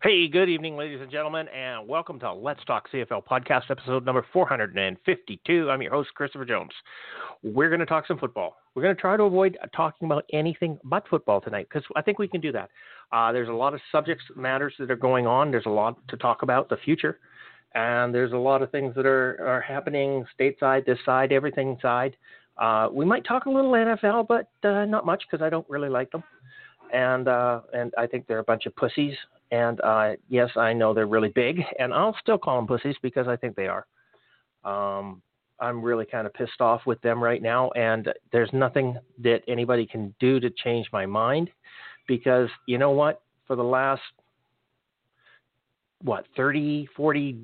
Hey, good evening, ladies and gentlemen, and welcome to Let's Talk CFL podcast episode number 452. I'm your host, Christopher Jones. We're going to talk some football. We're going to try to avoid talking about anything but football tonight because I think we can do that. Uh, there's a lot of subjects, matters that are going on. There's a lot to talk about, the future, and there's a lot of things that are, are happening stateside, this side, everything side. Uh, we might talk a little NFL, but uh, not much because I don't really like them and uh, and I think they're a bunch of pussies. And uh, yes, I know they're really big, and I'll still call them pussies because I think they are. Um, I'm really kind of pissed off with them right now, and there's nothing that anybody can do to change my mind because you know what? For the last, what, 30, 40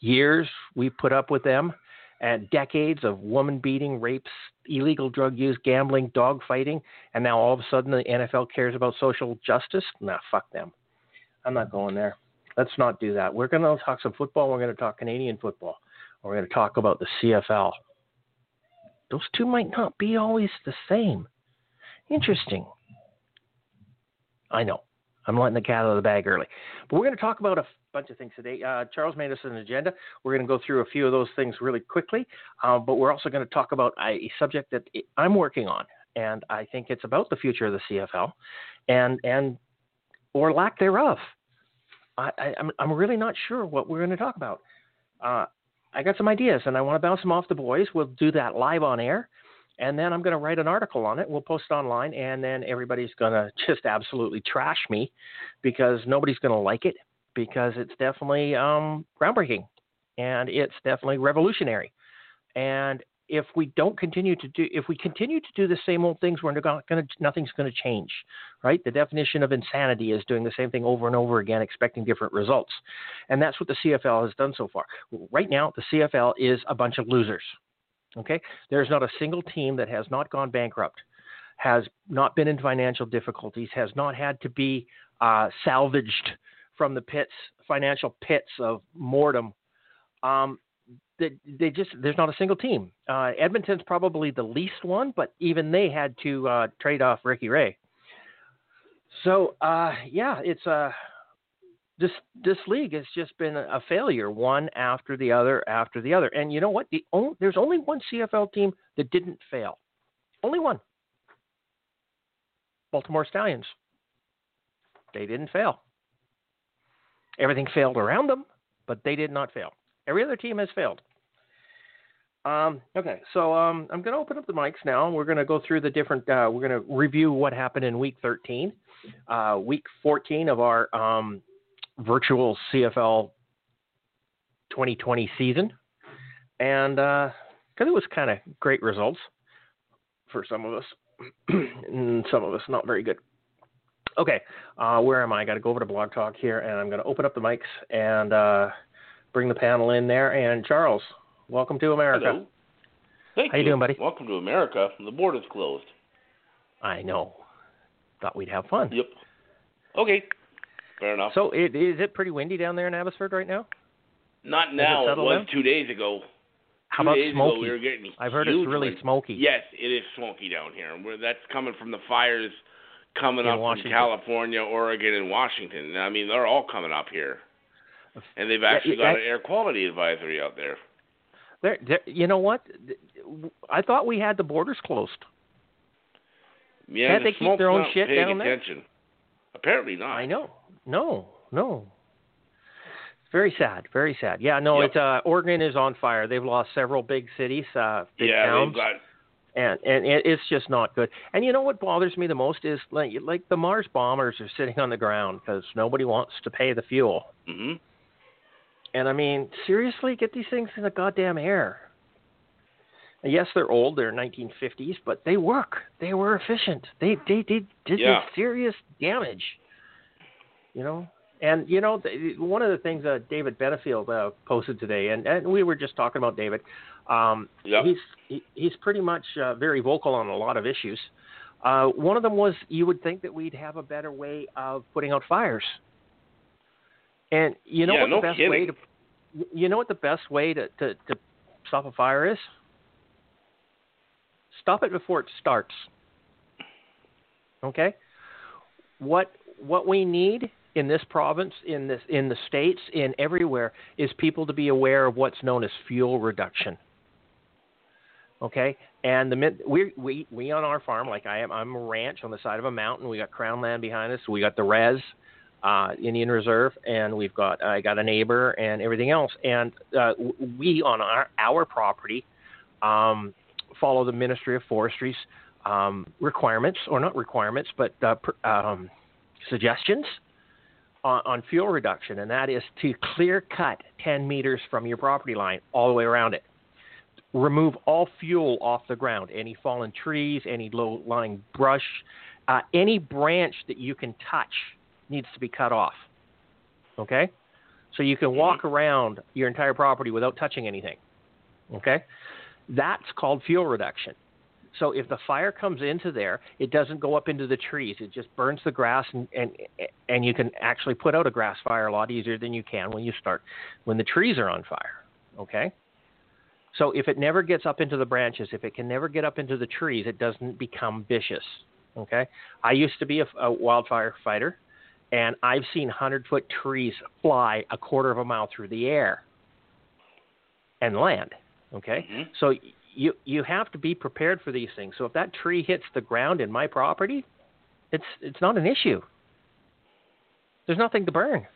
years, we've put up with them and decades of woman beating, rapes, illegal drug use, gambling, dog fighting, and now all of a sudden the NFL cares about social justice? Nah, fuck them. I'm not going there. Let's not do that. We're going to talk some football. We're going to talk Canadian football. We're going to talk about the CFL. Those two might not be always the same. Interesting. I know. I'm letting the cat out of the bag early. But we're going to talk about a bunch of things today. Uh, Charles made us an agenda. We're going to go through a few of those things really quickly. Uh, but we're also going to talk about a subject that I'm working on. And I think it's about the future of the CFL and, and or lack thereof. I, I, I'm, I'm really not sure what we're going to talk about. Uh, I got some ideas and I want to bounce them off the boys. We'll do that live on air. And then I'm going to write an article on it. We'll post it online, and then everybody's going to just absolutely trash me because nobody's going to like it because it's definitely um, groundbreaking and it's definitely revolutionary. And if we don't continue to do, if we continue to do the same old things, we're going to, nothing's going to change, right? The definition of insanity is doing the same thing over and over again, expecting different results. And that's what the CFL has done so far. Right now, the CFL is a bunch of losers. Okay, there's not a single team that has not gone bankrupt, has not been in financial difficulties, has not had to be uh, salvaged from the pits, financial pits of mortem. Um, they, they just there's not a single team. Uh, Edmonton's probably the least one, but even they had to uh, trade off Ricky Ray. So uh, yeah, it's a uh, this this league has just been a failure, one after the other after the other. And you know what? The only, there's only one CFL team that didn't fail. Only one. Baltimore Stallions. They didn't fail. Everything failed around them, but they did not fail. Every other team has failed. Um, okay, so um, I'm going to open up the mics now. We're going to go through the different. Uh, we're going to review what happened in Week 13, uh, Week 14 of our um, virtual CFL 2020 season, and because uh, it was kind of great results for some of us, and some of us not very good. Okay, uh, where am I? I got to go over to Blog Talk here, and I'm going to open up the mics and uh, bring the panel in there. And Charles, welcome to America. Hello. Thank How you, doing, buddy? Welcome to America. The border's closed. I know. Thought we'd have fun. Yep. Okay. Fair enough. So, it, is it pretty windy down there in Abbotsford right now? Not now. It, it was two days ago. How two about days smoky? Ago, we were getting I've heard it's really wind. smoky. Yes, it is smoky down here. We're, that's coming from the fires coming In up Washington. from California, Oregon, and Washington. I mean, they're all coming up here. And they've actually got an air quality advisory out there. There, there, you know what? I thought we had the borders closed. Yeah, Can't the they keep their own shit down there? Apparently not. I know. No, no. Very sad. Very sad. Yeah, no. Yep. It's uh, Oregon is on fire. They've lost several big cities, uh, big yeah, towns, they've got and and it's just not good. And you know what bothers me the most is like like the Mars bombers are sitting on the ground because nobody wants to pay the fuel. hmm And I mean, seriously, get these things in the goddamn air. And yes, they're old. They're 1950s, but they work. They were efficient. They they, they did Yeah. serious damage. You know, and you know, one of the things uh, David Benefield uh, posted today, and, and we were just talking about David. Um, Yep. He's he, he's pretty much uh, very vocal on a lot of issues. Uh, one of them was you would think that we'd have a better way of putting out fires. And you know Yeah, what no the best way to you know what the best way to, to, to stop a fire is? Stop it before it starts. Okay? What what we need in this province, in this in the states, in everywhere, is people to be aware of what's known as fuel reduction. Okay, and the we we we on our farm, like I am, I'm a ranch on the side of a mountain. We got crown land behind us. We got the res, uh, Indian Reserve, and we've got I got a neighbor and everything else. And uh, we on our our property um, follow the Ministry of Forestry's um, requirements, or not requirements, but uh, um, suggestions on, on fuel reduction, and that is to clear cut 10 meters from your property line all the way around it. Remove all fuel off the ground, any fallen trees, any low lying brush, uh, any branch that you can touch needs to be cut off. Okay? So you can walk around your entire property without touching anything. Okay? That's called fuel reduction. So if the fire comes into there, it doesn't go up into the trees. It just burns the grass, and and and you can actually put out a grass fire a lot easier than you can when you start when the trees are on fire. Okay. So if it never gets up into the branches, if it can never get up into the trees, it doesn't become vicious. Okay. I used to be a, a wildfire fighter, and I've seen hundred foot trees fly a quarter of a mile through the air and land. Okay. Mhm. So you you have to be prepared for these things. So if that tree hits the ground in my property, it's it's not an issue. There's nothing to burn.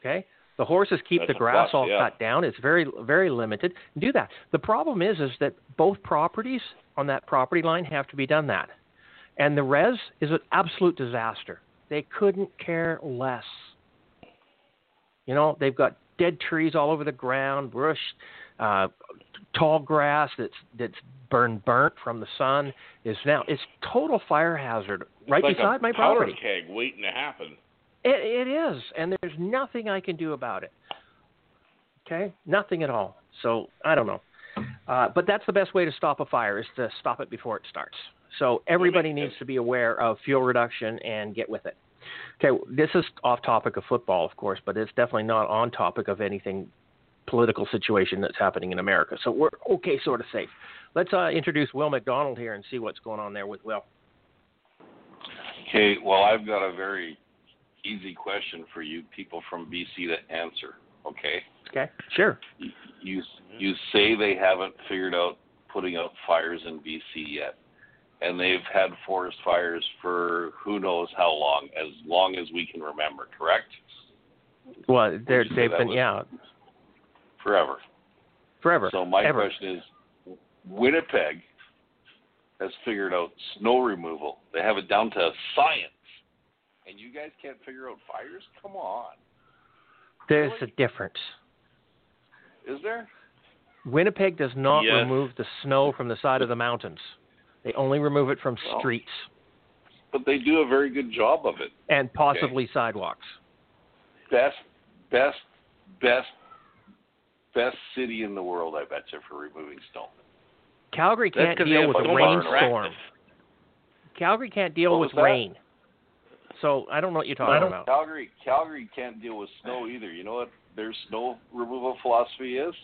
Okay? The horses keep That's the grass plus, all yeah. cut down. It's very very limited. Do that. The problem is is that both properties on that property line have to be done that. And the res is an absolute disaster. They couldn't care less. You know, they've got dead trees all over the ground, brush, uh, tall grass that's that's burned burnt from the sun is now it's total fire hazard right like beside a my property. keg waiting to happen. It, it is, and there's nothing I can do about it. Okay, nothing at all. So I don't know, uh, but that's the best way to stop a fire is to stop it before it starts. So everybody needs to be aware of fuel reduction and get with it. Okay, this is off topic of football, of course, but it's definitely not on topic of anything political situation that's happening in America. So we're okay, sort of safe. Let's uh, introduce Will McDonald here and see what's going on there with Will. Okay, well, I've got a very easy question for you people from BC to answer. Okay, Okay, sure. you you, you say they haven't figured out putting out fires in BC yet, and they've had forest fires for who knows how long, as long as we can remember. Correct? Well, they're, Would you say they've been yeah Forever. forever. So my ever. question is, Winnipeg has figured out snow removal. They have it down to science, and you guys can't figure out fires? Come on, There's a difference. is there? Winnipeg does not Yes. remove the snow from the side of the mountains. They only remove it from Well, streets But they do a very good job of it. and possibly sidewalks. Best, best, best, best city in the world, I bet you, for removing snow. Calgary can't deal with so a rainstorm. Calgary can't deal with that? rain. So I don't know what you're talking about. Calgary, Calgary can't deal with snow either. You know what their snow removal philosophy is?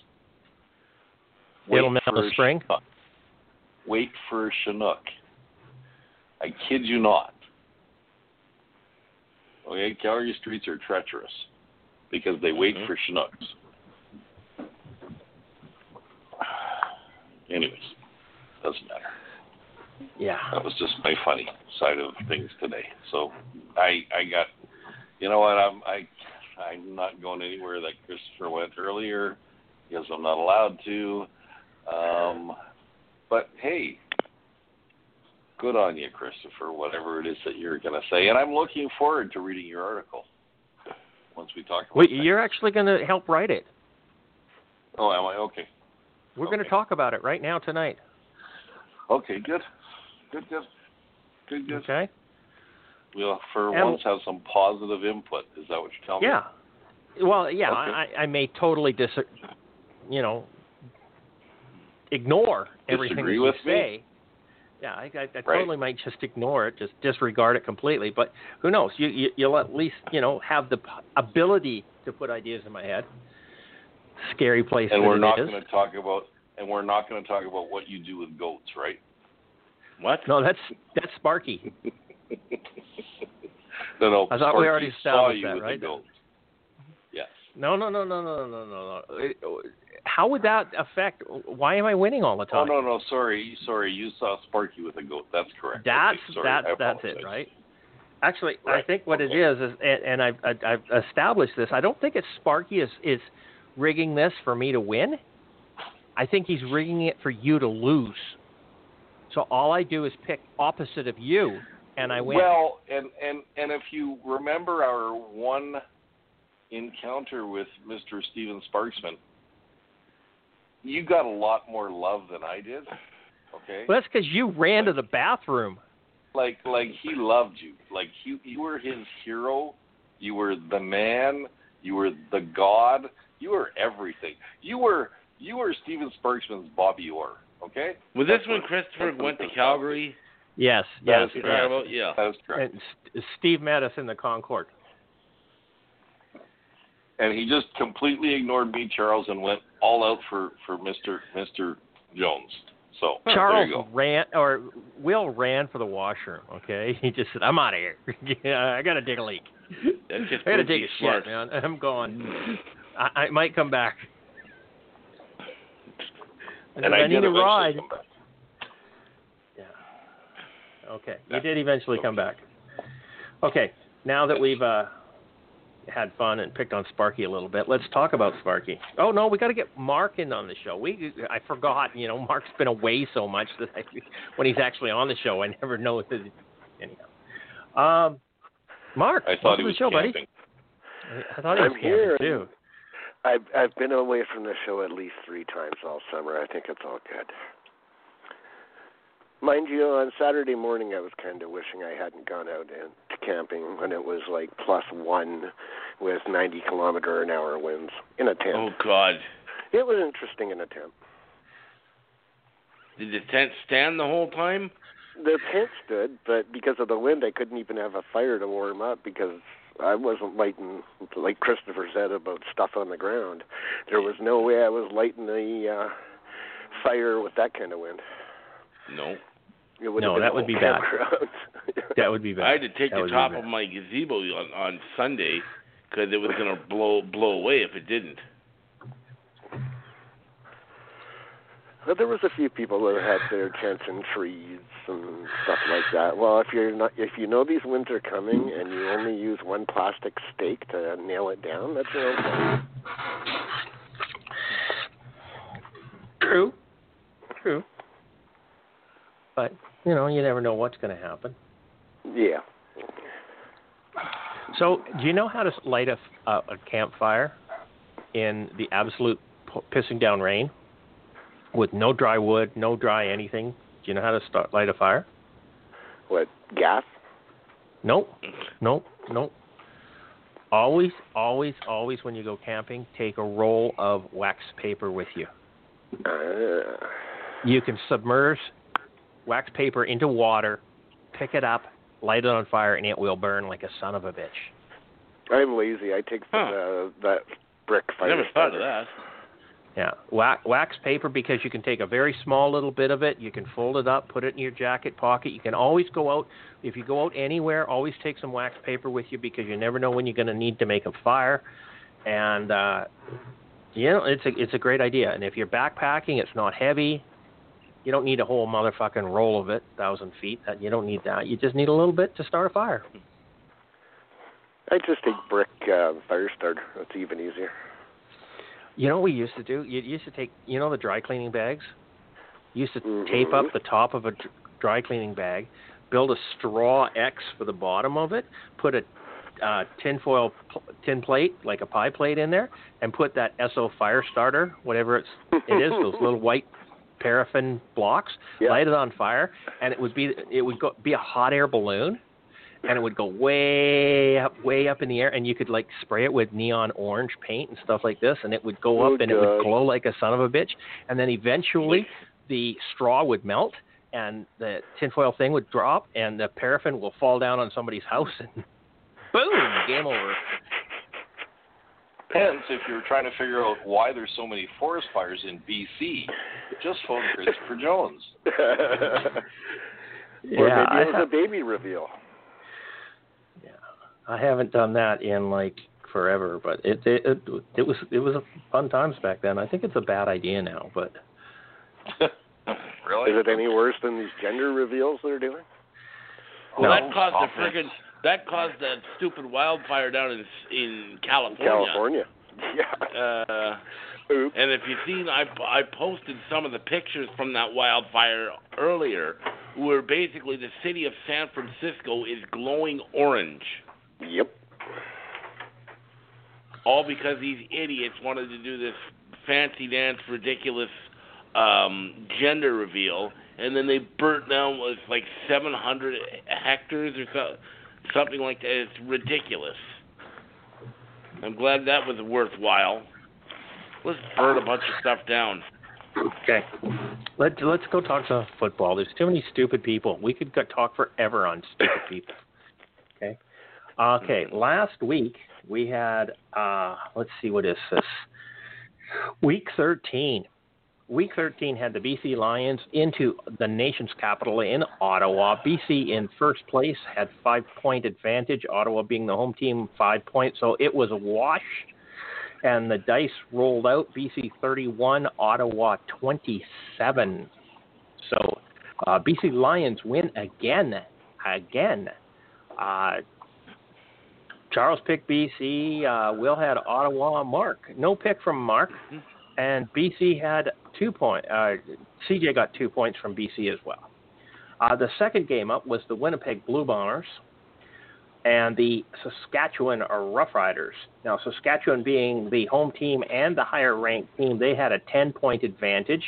It'll Wait melt for in a spring? Chinook. Wait for a Chinook. I kid you not. Okay, Calgary streets are treacherous because they wait Mm-hmm. for Chinooks. Anyways, doesn't matter. Yeah. That was just my funny side of things today. So I I got you know what I'm I I'm not going anywhere that Christopher went earlier because I'm not allowed to. Um, but hey, good on you, Christopher. Whatever it is that you're going to say, and I'm looking forward to reading your article once we talk about. Wait, things. you're actually going to help write it. Oh, am I okay? We're going to talk about it right now tonight. Okay, good, good, good, good, good. Okay. we'll for And- once have some positive input. Is that what you're telling me? Yeah. Well, yeah, Okay. I, I may totally dis, you know, ignore everything Disagree that you with me? say. Yeah, I, I, I totally might just ignore it, just disregard it completely. But who knows? You, you you'll at least you know have the ability to put ideas in my head. Scary place? And we're not going to talk about and we're not going to talk about what you do with goats, right? What? No, that's that's Sparky. No, no. I thought we already saw established you that, with right? The goat. Yes. No, no, no, no, no, no, no, no. It- How would that affect? Why am I winning all the time? Oh no, no, sorry, sorry. You saw Sparky with a goat. That's correct. That's Okay, sorry, that's that's it, right? Actually, I think what it okay. is is, and, and I've, I've I've established this. I don't think it's Sparky is is rigging this for me to win. I think he's rigging it for you to lose. So all I do is pick opposite of you, and I win. Well, and and and if you remember our one encounter with Mr. Steven Sparksman, you got a lot more love than I did. Okay. Well, that's because you ran to the bathroom. like like he loved you. Like you you were his hero. You were the man. You were the god. You were everything. You were you were Steven Sparksman's Bobby Orr. Okay. Was this That's when what- Christopher went to Calgary? Yes, That yes. is correct. talking about? Yeah. That is correct. And S- Steve met us in the Concord. and he just completely ignored me, Charles, and went all out for for Mister Mister Jones. So there Charles you go. ran, or Will ran for the washroom. Okay, he just said, "I'm out of here. yeah, I got to dig a leak. I got to proof dig a he's shit, man. I'm going. I, I might come back." And I, I need a ride. Yeah. Okay, you did eventually come back. Okay, now that we've uh, had fun and picked on Sparky a little bit, let's talk about Sparky. Oh no, we got to get Mark in on the show. We I forgot, you know, Mark's been away so much that I, when he's actually on the show, I never know if that. Anyhow, um, Mark, I thought he to the show, was camping. buddy. I thought he was I'm here. camping, too. I've I've been away from the show at least three times all summer. I think it's all good. Mind you, on Saturday morning I was kind of wishing I hadn't gone out and camping when it was like plus one with 90 kilometer an hour winds in a tent. Oh God! It was interesting in a tent. Did the tent stand the whole time? The tent stood, but because of the wind, I couldn't even have a fire to warm up because I wasn't lighting, like Christopher said about stuff on the ground. There was no way I was lighting the uh, fire with that kind of wind. No. It would No, have that would be bad. That would be bad. I had to take That the top of my gazebo on, on Sunday because it was gonna blow blow away if it didn't. But there was a few people that had their tents in trees and stuff like that. Well, if you're not, if you know these winds are coming and you only use one plastic stake to nail it down, that's your own fault. True. True. But, you know, you never know what's going to happen. Yeah. So, do you know how to light a campfire in the absolute p- pissing down rain with no dry wood, no dry anything? Do you know how to start light a fire? What gas? Nope. Nope. Nope. Always, always, always when you go camping, take a roll of wax paper with you. Uh, You can submerge wax paper into water, pick it up, light it on fire, and it will burn like a son of a bitch. I'm lazy. I take the, Huh. uh, that brick I fire. never thought of that. Yeah, wax, wax paper because you can take a very small little bit of it, you can fold it up, put it in your jacket pocket. You can always go out if you go out anywhere, always take some wax paper with you because you never know when you're going to need to make a fire. And uh you know, it's a it's a great idea. And if you're backpacking, it's not heavy. You don't need a whole motherfucking roll of it, thousand feet. That you don't need that. You just need a little bit to start a fire. I just take brick uh, fire starter. That's even easier. You know what we used to do? You used to take, you know, the dry cleaning bags. You used to tape up the top of a dry cleaning bag, build a straw X for the bottom of it, put a uh, tinfoil pl- tin plate, like a pie plate, in there, and put that SO fire starter, whatever it's it is, those little white paraffin blocks. Yeah. Light it on fire, and it would be it would go, be a hot air balloon, and it would go way up, way up in the air, and you could like spray it with neon orange paint and stuff like this, and it would go Oh, up and it would glow like a son of a bitch, and then eventually the straw would melt and the tinfoil thing would drop and the paraffin will fall down on somebody's house and boom, game over. Hence, if you're trying to figure out why there's so many forest fires in BC, just phone Christopher Jones. or yeah, I maybe it was ha- a baby reveal. Yeah, I haven't done that in like forever, but it it it, it was it was a fun times back then. I think it's a bad idea now, but really? Is it any worse than these gender reveals they're doing? Well, No. that caused Stop a friggin' that caused that stupid wildfire down in in California. California. Yeah. Uh, Oops. and if you've seen, I I posted some of the pictures from that wildfire earlier, where basically the city of San Francisco is glowing orange, Yep. all because these idiots wanted to do this fancy dance, ridiculous um, gender reveal, and then they burnt down was like 700 hectares or so, something like that. It's ridiculous. I'm glad that was worthwhile. Let's burn a bunch of stuff down. okay. Let's let's go talk some football. There's too many stupid people. We could talk forever on stupid people. Okay. Okay. Last week we had uh let's see what is this? Week 13. Week 13 had the BC Lions into the nation's capital in Ottawa. BC in first place had five point advantage. Ottawa being the home team, five points. So it was a wash. And the dice rolled out BC 31, Ottawa 27. So uh, BC Lions win again. Again. Uh, Charles picked BC. Uh, Will had Ottawa. Mark. No pick from Mark. And BC had two points. Uh, CJ got two points from BC as well. Uh, the second game up was the Winnipeg Blue Bombers and the Saskatchewan Roughriders. Now, Saskatchewan being the home team and the higher ranked team, they had a 10 point advantage,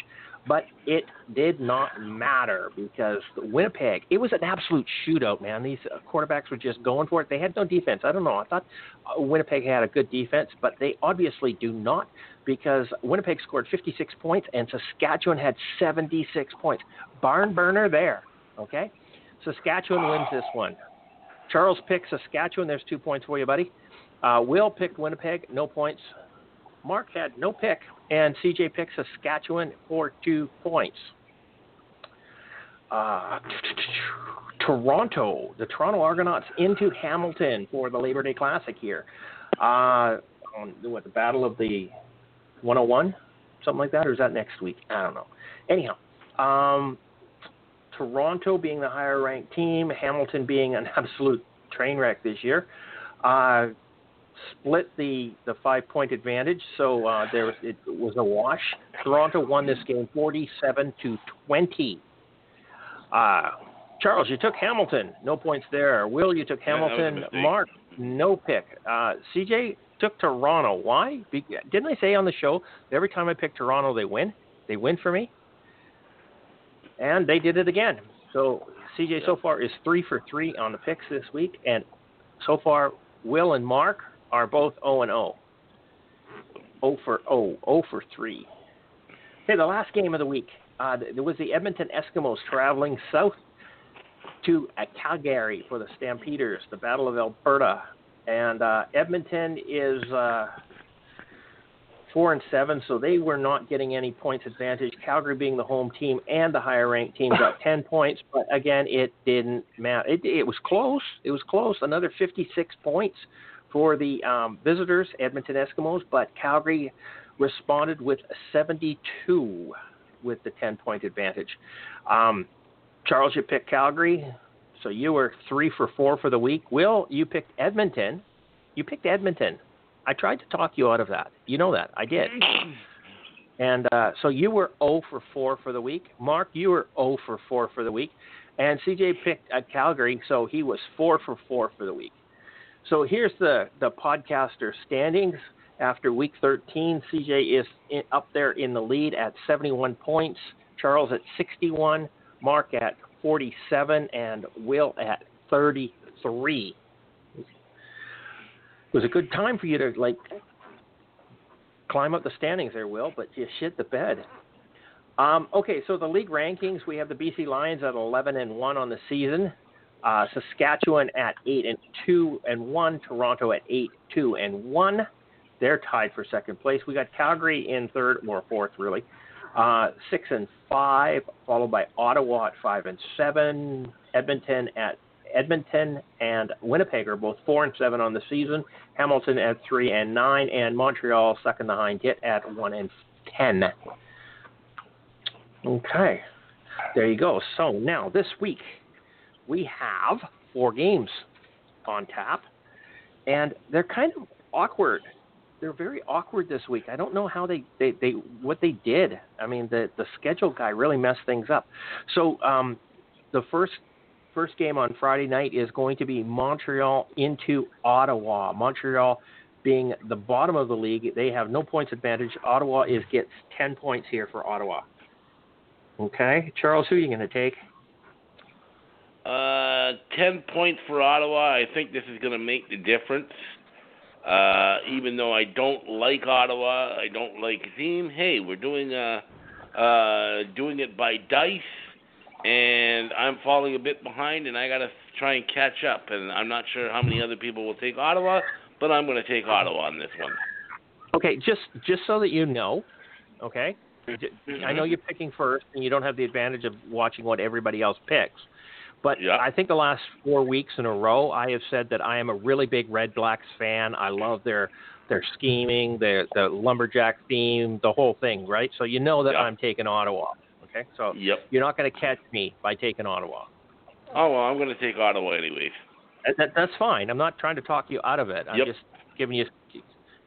but it did not matter because Winnipeg, it was an absolute shootout, man. These uh, quarterbacks were just going for it. They had no defense. I don't know. I thought uh, Winnipeg had a good defense, but they obviously do not because Winnipeg scored 56 points and Saskatchewan had 76 points. Barn burner there, okay? Saskatchewan wins this one. Charles picked Saskatchewan. There's two points for you, buddy. Uh, Will picked Winnipeg. No points. Mark had no pick, and CJ picked Saskatchewan for two points. Uh, Toronto, the Toronto Argonauts into Hamilton for the Labor Day Classic here. Uh, on what the Battle of the 101, something like that, or is that next week? I don't know. Anyhow, um, Toronto being the higher ranked team, Hamilton being an absolute train wreck this year, uh, split the, the five point advantage. So uh, there it was a wash. Toronto won this game 47 to 20. Uh, Charles, you took Hamilton. No points there. Will, you took Yeah, that was a Hamilton. mistake. Mark, no pick. Uh, CJ took Toronto. Why? Be- didn't I say on the show that every time I pick Toronto, they win? They win for me? And they did it again. So CJ so far is three for three on the picks this week, and so far Will and Mark are both 0 and 0. 0 for 0, 0 for 3. Okay, the last game of the week. Uh, there was the Edmonton Eskimos traveling south to uh, Calgary for the Stampeders, the Battle of Alberta. And uh, Edmonton is uh, four and seven, so they were not getting any points advantage. Calgary being the home team and the higher ranked team got ten points, but again, it didn't matter. It, it was close. It was close. Another fifty-six points for the um, visitors, Edmonton Eskimos, but Calgary responded with seventy-two with the ten-point advantage. Um, Charles, you picked Calgary, so you were three for four for the week. Will, you picked Edmonton. You picked Edmonton. I tried to talk you out of that. You know that. I did. And uh, so you were 0 for 4 for the week. Mark, you were 0 for 4 for the week. And CJ picked uh, Calgary, so he was 4 for 4 for the week. So here's the, the podcaster standings. After week 13, CJ is in, up there in the lead at 71 points, Charles at 61, Mark at 47, and Will at 33. It was a good time for you to like climb up the standings there, Will, but you shit the bed. Um, okay, so the league rankings, we have the BC Lions at 11 and 1 on the season. Uh, Saskatchewan at 8 and 2 and 1. Toronto at 8, 2 and 1. They're tied for second place. We got Calgary in third or fourth, really. Uh, 6 and 5, followed by Ottawa at 5 and 7. Edmonton at Edmonton and Winnipeg are both 4 and 7 on the season. Hamilton at 3 and 9. And Montreal, second behind it, at 1 and 10. Okay. There you go. So now this week we have four games on tap, and they're kind of awkward. They're very awkward this week. I don't know how they, they, they what they did. I mean, the the schedule guy really messed things up. So um, the first first game on Friday night is going to be Montreal into Ottawa. Montreal being the bottom of the league, they have no points advantage. Ottawa is gets ten points here for Ottawa. Okay, Charles, who are you going to take? Uh, ten points for Ottawa. I think this is going to make the difference. Uh, even though I don't like Ottawa, I don't like team. Hey, we're doing uh, uh, doing it by dice, and I'm falling a bit behind, and I got to try and catch up. And I'm not sure how many other people will take Ottawa, but I'm going to take Ottawa on this one. Okay, just just so that you know, okay. Mm-hmm. I know you're picking first, and you don't have the advantage of watching what everybody else picks. But Yeah. I think the last four weeks in a row, I have said that I am a really big Red Blacks fan. I love their their scheming, their the lumberjack theme, the whole thing, right? So you know that Yeah. I'm taking Ottawa. Okay, so Yep. you're not going to catch me by taking Ottawa. Oh well, I'm going to take Ottawa anyways. That, that, that's fine. I'm not trying to talk you out of it. I'm Yep. just giving you.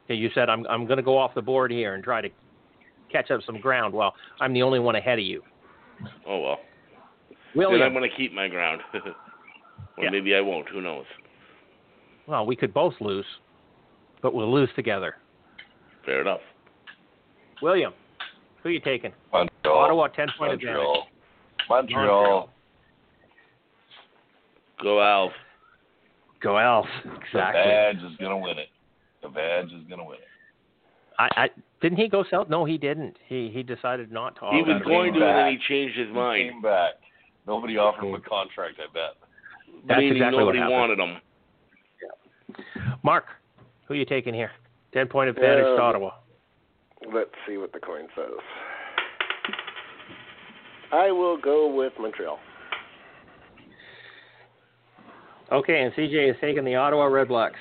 You said I'm I'm going to go off the board here and try to catch up some ground. Well, I'm the only one ahead of you. Oh well. William. Then I'm going to keep my ground. or Yeah. maybe I won't. Who knows? Well, we could both lose, but we'll lose together. Fair enough. William, who are you taking? Montreal. Ottawa, 10 point advantage. Montreal. Montreal. Montreal. Go Alf. Go Elves. The badge is gonna win it. The badge is gonna win it. I, I didn't he go south? No, he didn't. He he decided not to. He was going to, and then he changed his He mind. came back. Nobody offered him a contract. I bet. That's Meaning exactly what nobody happened. wanted him. Mark, who are you taking here? Ten point advantage to Um, Ottawa. Let's see what the coin says. I will go with Montreal. Okay, and CJ is taking the Ottawa Red Blacks.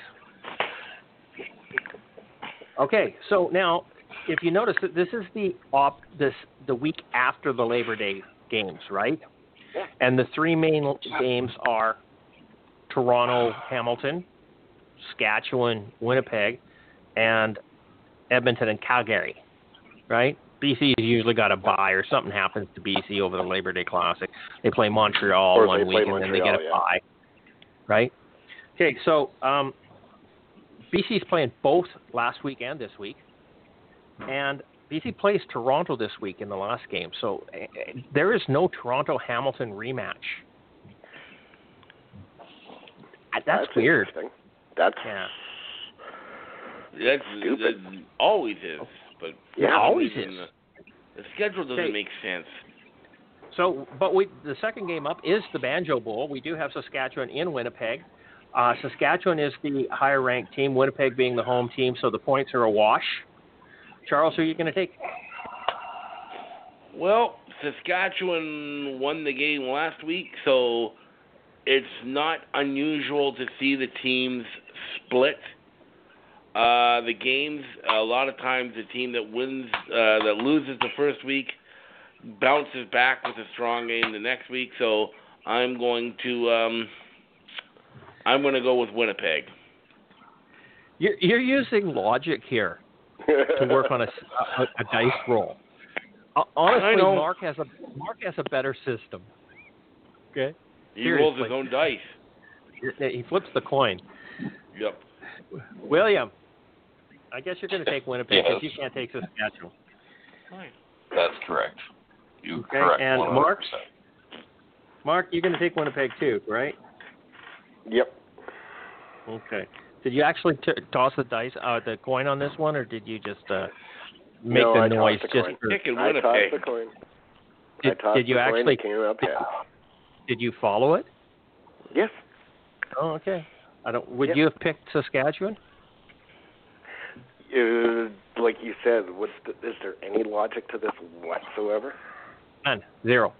Okay, so now if you notice that this is the op this the week after the Labor Day games, right? And the three main games are Toronto, Hamilton, Saskatchewan, Winnipeg, and Edmonton and Calgary, right? BC's usually got a bye or something happens to BC over the Labor Day Classic. They play Montreal one week play and then they get a Montreal, yeah. bye, right? Okay, so um, BC's playing both last week and this week, and BC plays Toronto this week in the last game. So eh, there is no Toronto Hamilton rematch. Uh, That's, weird. That's Yeah. That's Stupid. that always is, but Yeah, always is. The, the schedule doesn't Okay. make sense. So, but we the second game up is the Banjo Bowl. We do have Saskatchewan in Winnipeg. Uh, Saskatchewan is the higher ranked team, Winnipeg being the home team, so the points are a wash. Charles, who are you going to take? Well, Saskatchewan won the game last week, so it's not unusual to see the teams split. Uh, the games, a lot of times, the team that wins, uh, that loses the first week, bounces back with a strong game the next week. So I'm going to, um, I'm going to go with Winnipeg. You're, you're using logic here to work on a, a, a dice roll. Honestly, Mark has a Mark has a better system. Okay, He rolls his own dice. he flips the coin. Yep. William, I guess you're going to take Winnipeg because Yes. you can't take Saskatchewan. That's correct. You Okay, correct. and 100%. Mark? Mark, you're going to take Winnipeg too, right? yep. Okay. Did you actually t- toss the dice, uh, the coin on this one, or did you just uh, make no, the I noise tossed the just coin. for? Picking I tossed the coin. Did, I tossed did you the actually? it came up Did, heads. did you follow it? Yes. Oh, okay. I don't. Would Yep. you have picked Saskatchewan? Uh, like you said, what's the, is there any logic to this whatsoever? None. Zero.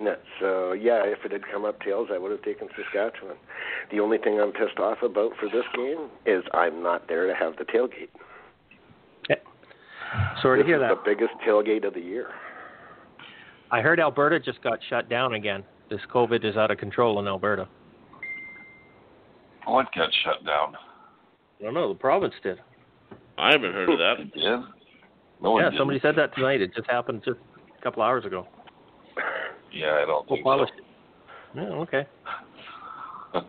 No. So yeah, if it had come up tails, I would have taken Saskatchewan. The only thing I'm pissed off about for this game is I'm not there to have the tailgate. Sorry this to hear is that. the biggest tailgate of the year. I heard Alberta just got shut down again. This COVID is out of control in Alberta. Oh, what got shut down? I don't know. The province did. I haven't heard of that. yeah. did? No one yeah, did. somebody said that tonight. It just happened just a couple hours ago. Yeah, I don't think so. Yeah, okay.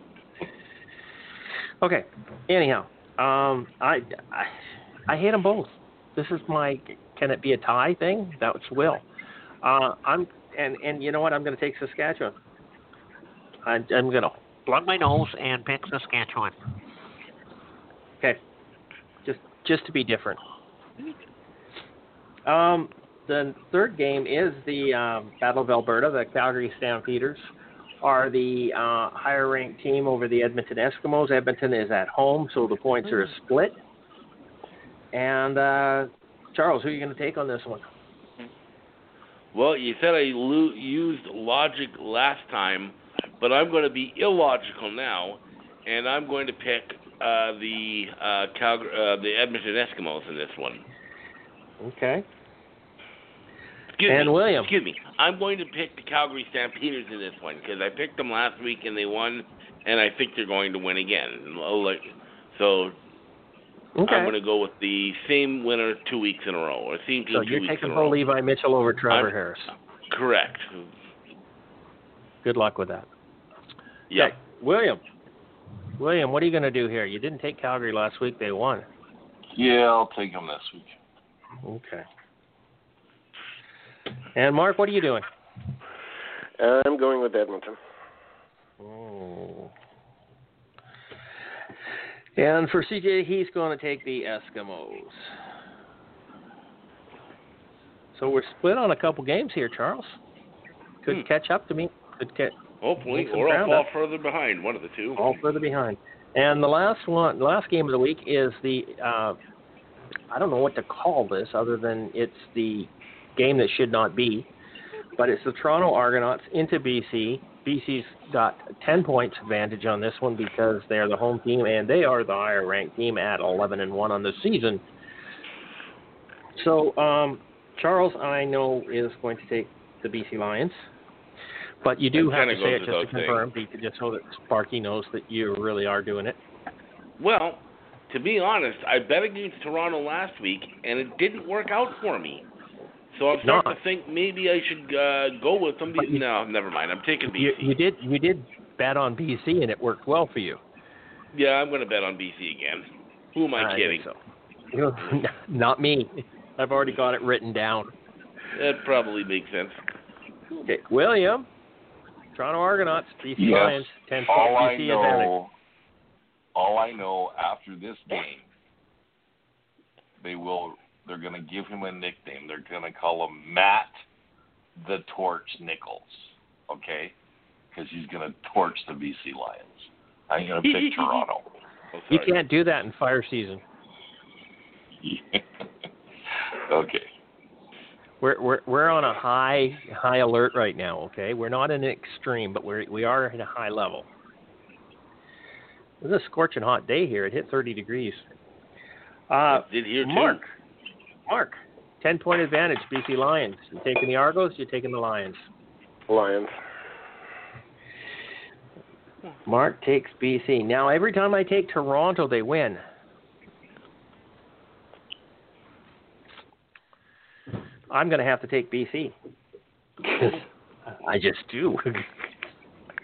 Okay. Anyhow, um, I, I I hate them both. This is my can it be a tie thing? That's will. Uh, I'm and and you know what? I'm going to take Saskatchewan. I, I'm going to plug my nose and pick Saskatchewan. Okay. Just just to be different. Um, the third game is the um, Battle of Alberta. The Calgary Stampeders are the uh, higher ranked team over the Edmonton Eskimos. Edmonton is at home, so the points are a split. And uh, Charles, who are you going to take on this one? Well, you said I lo- used logic last time, but I'm going to be illogical now, and I'm going to pick uh, the uh, Calgary, uh, the Edmonton Eskimos in this one. Okay. Excuse And me. William. Excuse me. I'm going to pick the Calgary Stampeders in this one because I picked them last week and they won, and I think they're going to win again. I'll So Okay. I'm going to go with the same winner two weeks in a row, or same team so 2 you're weeks taking in a Bo row. Levi Mitchell over Trevor I'm- Harris. Correct. Good luck with that. Yeah. Okay. William. William, what are you going to do here? You didn't take Calgary last week. They won. Yeah, I'll take them this week. Okay. And Mark, what are you doing? Uh, I'm going with Edmonton. Oh. And for CJ, he's going to take the Eskimos. So we're split on a couple games here, Charles. Could Hmm. catch up to me. Could get Hopefully, or I'll fall up. further behind. One of the two. all further behind. And the last one, the last game of the week is the uh, I don't know what to call this other than it's the game that should not be, but it's the Toronto Argonauts into BC. BC's got 10 points advantage on this one because they're the home team and they are the higher ranked team at 11 and 1 on the season. So um, Charles, I know is going to take the BC Lions. But you do have to say it just to confirm, just so that Sparky knows that you really are doing it. Well, to be honest, I bet against Toronto last week, and it didn't work out for me. So I'm starting Not. to think maybe I should uh, go with some. But you- no, never mind. I'm taking You, BC. you did you did bet on BC and it worked well for you. Yeah, I'm going to bet on BC again. Who am I, think kidding? So. You- Not me. I've already got it written down. That probably makes sense. Okay, William, Toronto Argonauts, BC Yes. Lions, ten point All I BC advantage. know, all I know after this game, they will. They're going to give him a nickname. They're going to call him Matt the Torch Nichols. Okay, because he's going to torch the BC Lions. I'm going to pick Toronto. Oh, You can't do that in fire season. okay. We're we're we're on a high high alert right now. Okay, we're not in an extreme, but we're we are at a high level. It's a scorching hot day here. It hit 30 degrees. Uh, Did hear too. Mark, Mark, 10 point advantage, BC Lions. You're taking the Argos? you're taking the Lions? Lions. Mark takes BC. Now every time I take Toronto, they win. I'm going to have to take BC. I just do.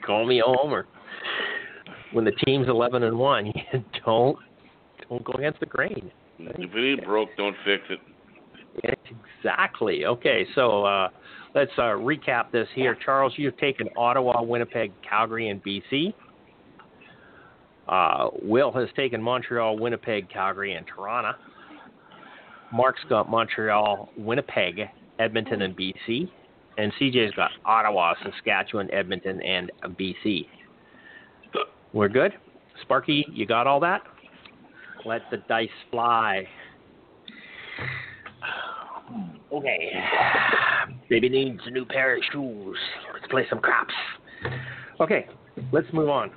Call me a homer. When the team's 11 and one, you don't don't go against the grain. If it ain't broke, don't fix it. Exactly. Okay, so uh, let's uh, recap this here. Charles, you've taken Ottawa, Winnipeg, Calgary, and BC. Uh, Will has taken Montreal, Winnipeg, Calgary, and Toronto. Mark's got Montreal, Winnipeg, Edmonton, and BC. And CJ's got Ottawa, Saskatchewan, Edmonton, and BC. We're good? Sparky, you got all that? Let the dice fly. Okay. Baby needs a new pair of shoes. Let's play some craps. Okay, let's move on. Do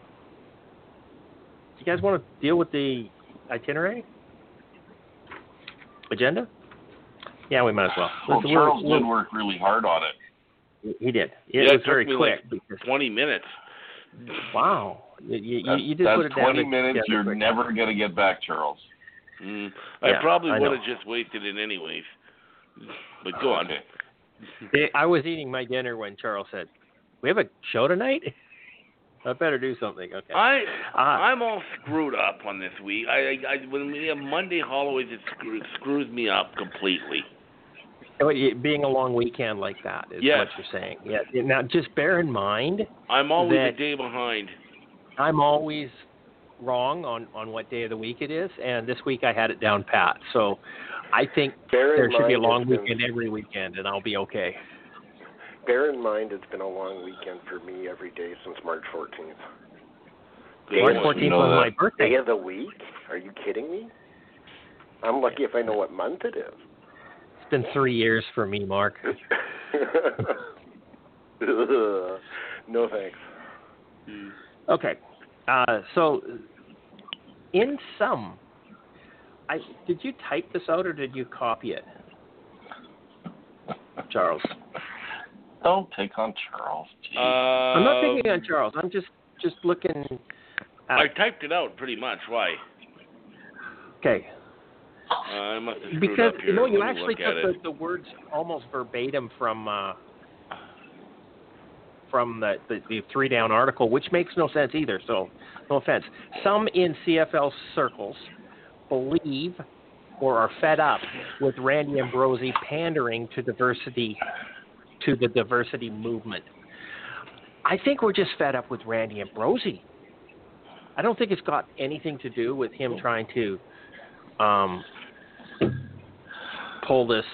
you guys want to deal with the itinerary? Agenda? Yeah, we might as well. Well, Let's- Charles we'll- did work really hard on it. He did. It Yeah, was it very quick. like because, 20 minutes. wow. You, you, That's, you did that's put it 20 to- minutes you're quick. never going to get back, Charles. Mm, I Yeah, probably would have just wasted it anyways. But go on. Okay. Yeah, I was eating my dinner when Charles said, "We have a show tonight. I better do something." Okay. I Ah. I'm all screwed up on this week. I, I, I when we have Monday Holloways, it screws screws me up completely. Oh, Being a long weekend like that is Yes. what you're saying. Yeah. Now, just bear in mind, I'm always That- a day behind. I'm always wrong on on what day of the week it is, and this week I had it down pat. So, I think Bear there should be a long it's been- weekend every weekend, and I'll be okay. Bear in mind, it's been a long weekend for me every day since March 14th. Good March 14th You know was that. my Day birthday. of the week? Are you kidding me? I'm lucky if I know what month it is. It's been three years for me, Mark. no thanks. Okay. Uh, so, in sum, I did you type this out or did you copy it, Charles? Don't take on Charles. Uh, I'm not picking on Charles. I'm just just looking. I typed it out pretty much. Why? okay, Uh, I must have screwed because up here. no, you Let actually took the, the words almost verbatim from uh, from the, the the three down article, which makes no sense either. So, no offense. Some in CFL circles believe or are fed up with Randy Ambrosie pandering to diversity to the diversity movement. I think we're just fed up with Randy Ambrosie. I don't think it's got anything to do with him trying to um, pull this.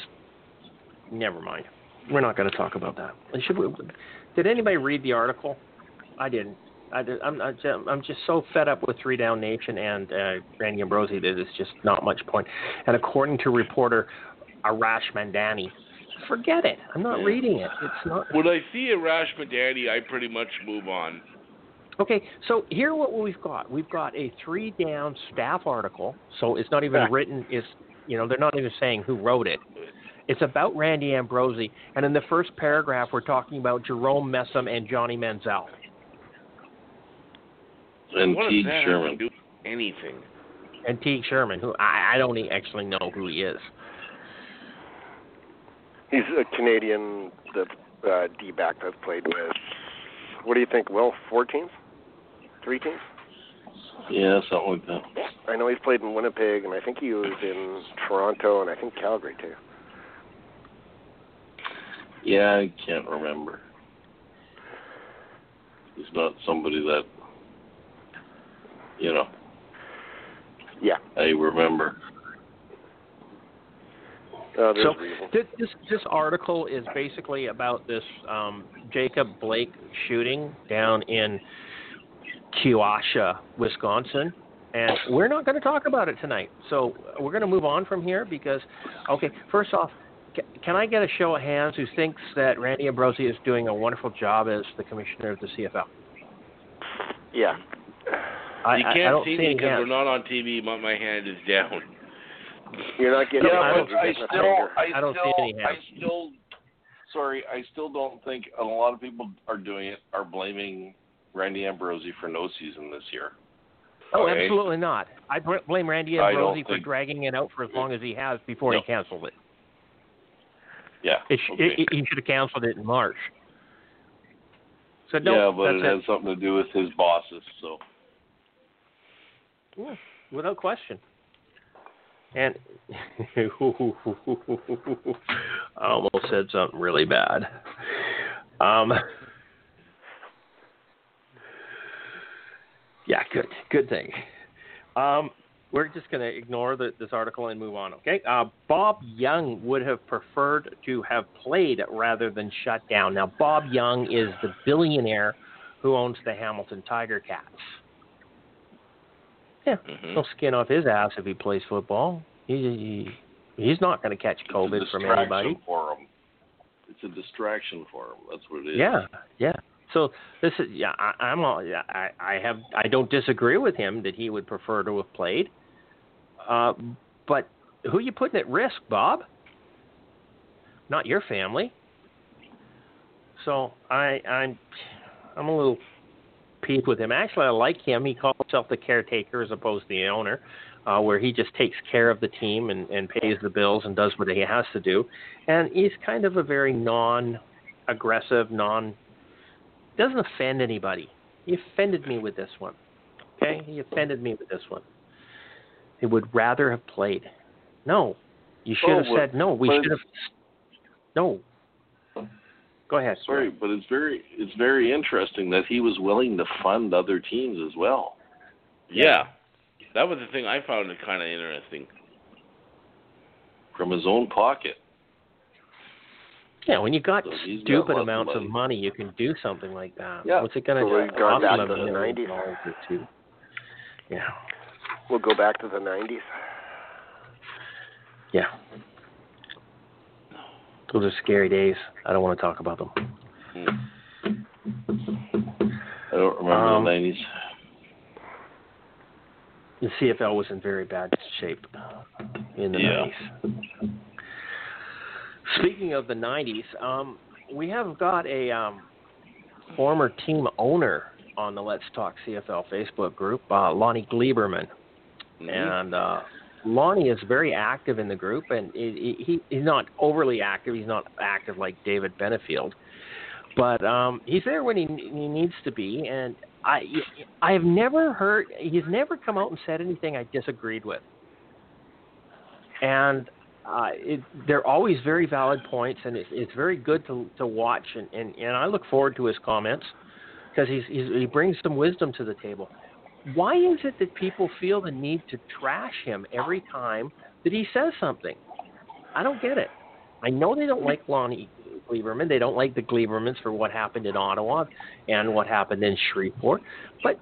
Never mind. We're not going to talk about that. Should we, did anybody read the article? I didn't. I did, I'm, I'm just- so fed up with Three Down Nation and uh, Randy Ambrosie that it's just not much point. And according to reporter Arash Madani, forget it. I'm not Yeah. reading it. It's not. When I see Arash Rash Madani, I pretty much move on. Okay, so here what we've got. We've got a three down staff article, so it's not even Yeah. written. Is you know they're not even saying who wrote it. It's about Randy Ambrosie, and in the first paragraph we're talking about Jerome Messam and Johnny Manziel. And what Teague that have to Sherman. do anything? and Teague Sherman, who I, I don't e- actually know who he is. He's a Canadian the uh, D-back I've played with. What do you think, Will? Four teams? Three teams? Yeah, something like that. I know he's played in Winnipeg, and I think he was in Toronto, and I think Calgary too. Yeah, I can't remember. He's not somebody that, you know, Yeah. I remember. Uh, So this, this this article is basically about this um, Jacob Blake shooting down in Kenosha, Wisconsin, and we're not going to talk about it tonight. So we're going to move on from here because, okay, first off, ca- can I get a show of hands who thinks that Randy Ambrosie is doing a wonderful job as the commissioner of the CFL? Yeah. I, you I- I can't don't see see me any because we're not on TV, but my hand is down. You're not getting Yeah, I it, don't- but I still. I I don't see still, any I hands. still, sorry, I still don't think a lot of people are doing it, are blaming Randy Ambrosie for no season this year. Oh, Okay? absolutely not. I blame Randy I Ambrosie for think- dragging it out for as long as he has before No. he canceled it. Yeah. It okay. it, he should have canceled it in March. So no, yeah, but that's it has something to do with his bosses. So Yeah, without question. And I almost said something really bad. Um, Yeah, good, good thing. Um, we're just going to ignore the, this article and move on. Okay. Uh, Bob Young would have preferred to have played rather than shut down. Now, Bob Young is the billionaire who owns the Hamilton Tiger Cats. Yeah, Mhm. no skin off his ass if he plays football. He, he he's not going to catch It's a COVID from distraction anybody. for him. It's a distraction for him. That's what it is. Yeah, yeah. So this is yeah. I, I'm all, I I have I don't disagree with him that he would prefer to have played. Uh, but who are you putting at risk, Bob? Not your family. So I I'm I'm a little peeved with him. Actually, I like him. He calls himself the caretaker as opposed to the owner, uh, where he just takes care of the team and, and pays the bills and does what he has to do. And he's kind of a very non-aggressive, non doesn't offend anybody. He offended me with this one. Okay, he offended me with this one. He would rather have played. No, you should Oh, have said no. We should have. No. Go ahead. Sorry, but it's very it's very interesting that he was willing to fund other teams as well. Yeah. That was the thing I found it kind of interesting. from his own pocket. Yeah, when you got So he's got stupid of amounts of money. money, you can do something like that. Yeah. What's it going So to we've do? gone Cost back another to the 90s. or two. Yeah, We'll go back to the 90s. yeah. Those are scary days. I don't want to talk about them. I don't remember Um, the nineties. The CFL was in very bad shape in the Yeah. 90s. Speaking of the 90s, um, we have got a um, former team owner on the Let's Talk CFL Facebook group, uh, Lonnie Glieberman. Mhm. And uh, Lonnie is very active in the group, and he, he, he's not overly active. He's not active like David Benefield, but um, he's there when he, he needs to be. And I, I have never heard. He's never come out and said anything I disagreed with. And uh, it, they're always very valid points, and it's, it's very good to to watch. And, and, and I look forward to his comments because he's, he's he brings some wisdom to the table. Why is it that people feel the need to trash him every time that he says something? I don't get it. I know they don't like Lonnie Glieberman. They don't like the Gliebermans for what happened in Ottawa and what happened in Shreveport. But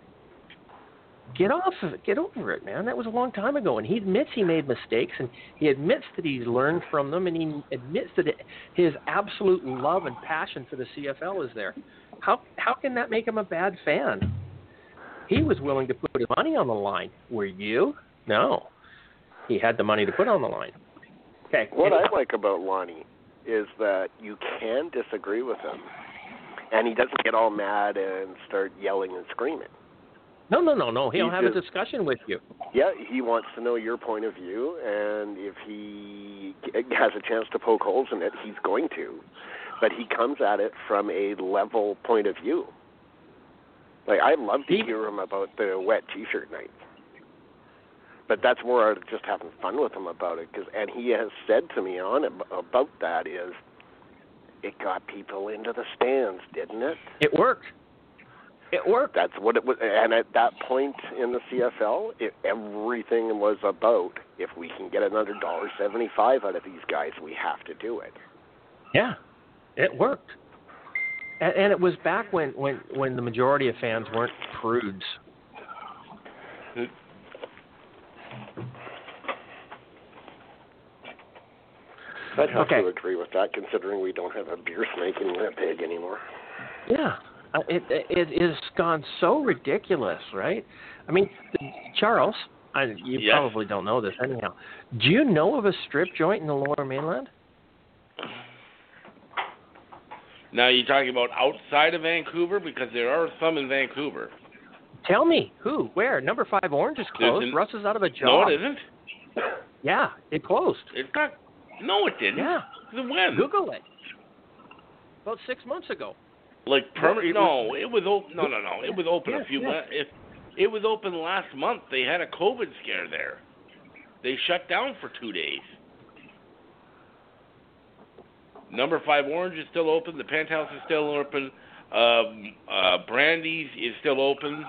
get off of it. Get over it, man. That was a long time ago. And he admits he made mistakes and he admits that he's learned from them and he admits that his absolute love and passion for the CFL is there. How how can that make him a bad fan? He was willing to put his money on the line. Were you? No. He had the money to put on the line. Okay. What anyhow. I like about Lonnie is that you can disagree with him, and he doesn't get all mad and start yelling and screaming. No, no, no, no. He'll He have a discussion with you. Yeah, he wants to know your point of view, and if he has a chance to poke holes in it, he's going to. But he comes at it from a level point of view. Like I love to He- hear him about the wet T-shirt night, but that's more out of just having fun with him about it. Cause, and he has said to me on ab- about that is, it got people into the stands, didn't it? It worked. It worked. That's what it was. And at that point in the CFL, it, everything was about if we can get another dollar seventy-five out of these guys, we have to do it. Yeah, it worked. And, and it was back when, when, when the majority of fans weren't prudes. I'd have Okay. to agree with that, considering we don't have a beer snake in Winnipeg anymore. Yeah, it it has gone so ridiculous, right? I mean, Charles, I, you Yes. probably don't know this anyhow. Do you know of a strip joint in the Lower Mainland? Now you're talking about outside of Vancouver because there are some in Vancouver. Tell me who, where? Number Five Orange is closed. an- Russ is out of a job. No, it isn't. Yeah, it closed. It's not. No, it didn't. Yeah, When? Google it. About six months ago. Like permanent? No, it was open. No, no, no. It was open a few yes. months. It, it was open last month. They had a COVID scare there. They shut down for two days. Number five Orange is still open. The Penthouse is still open. Um, uh, Brandi's is still open.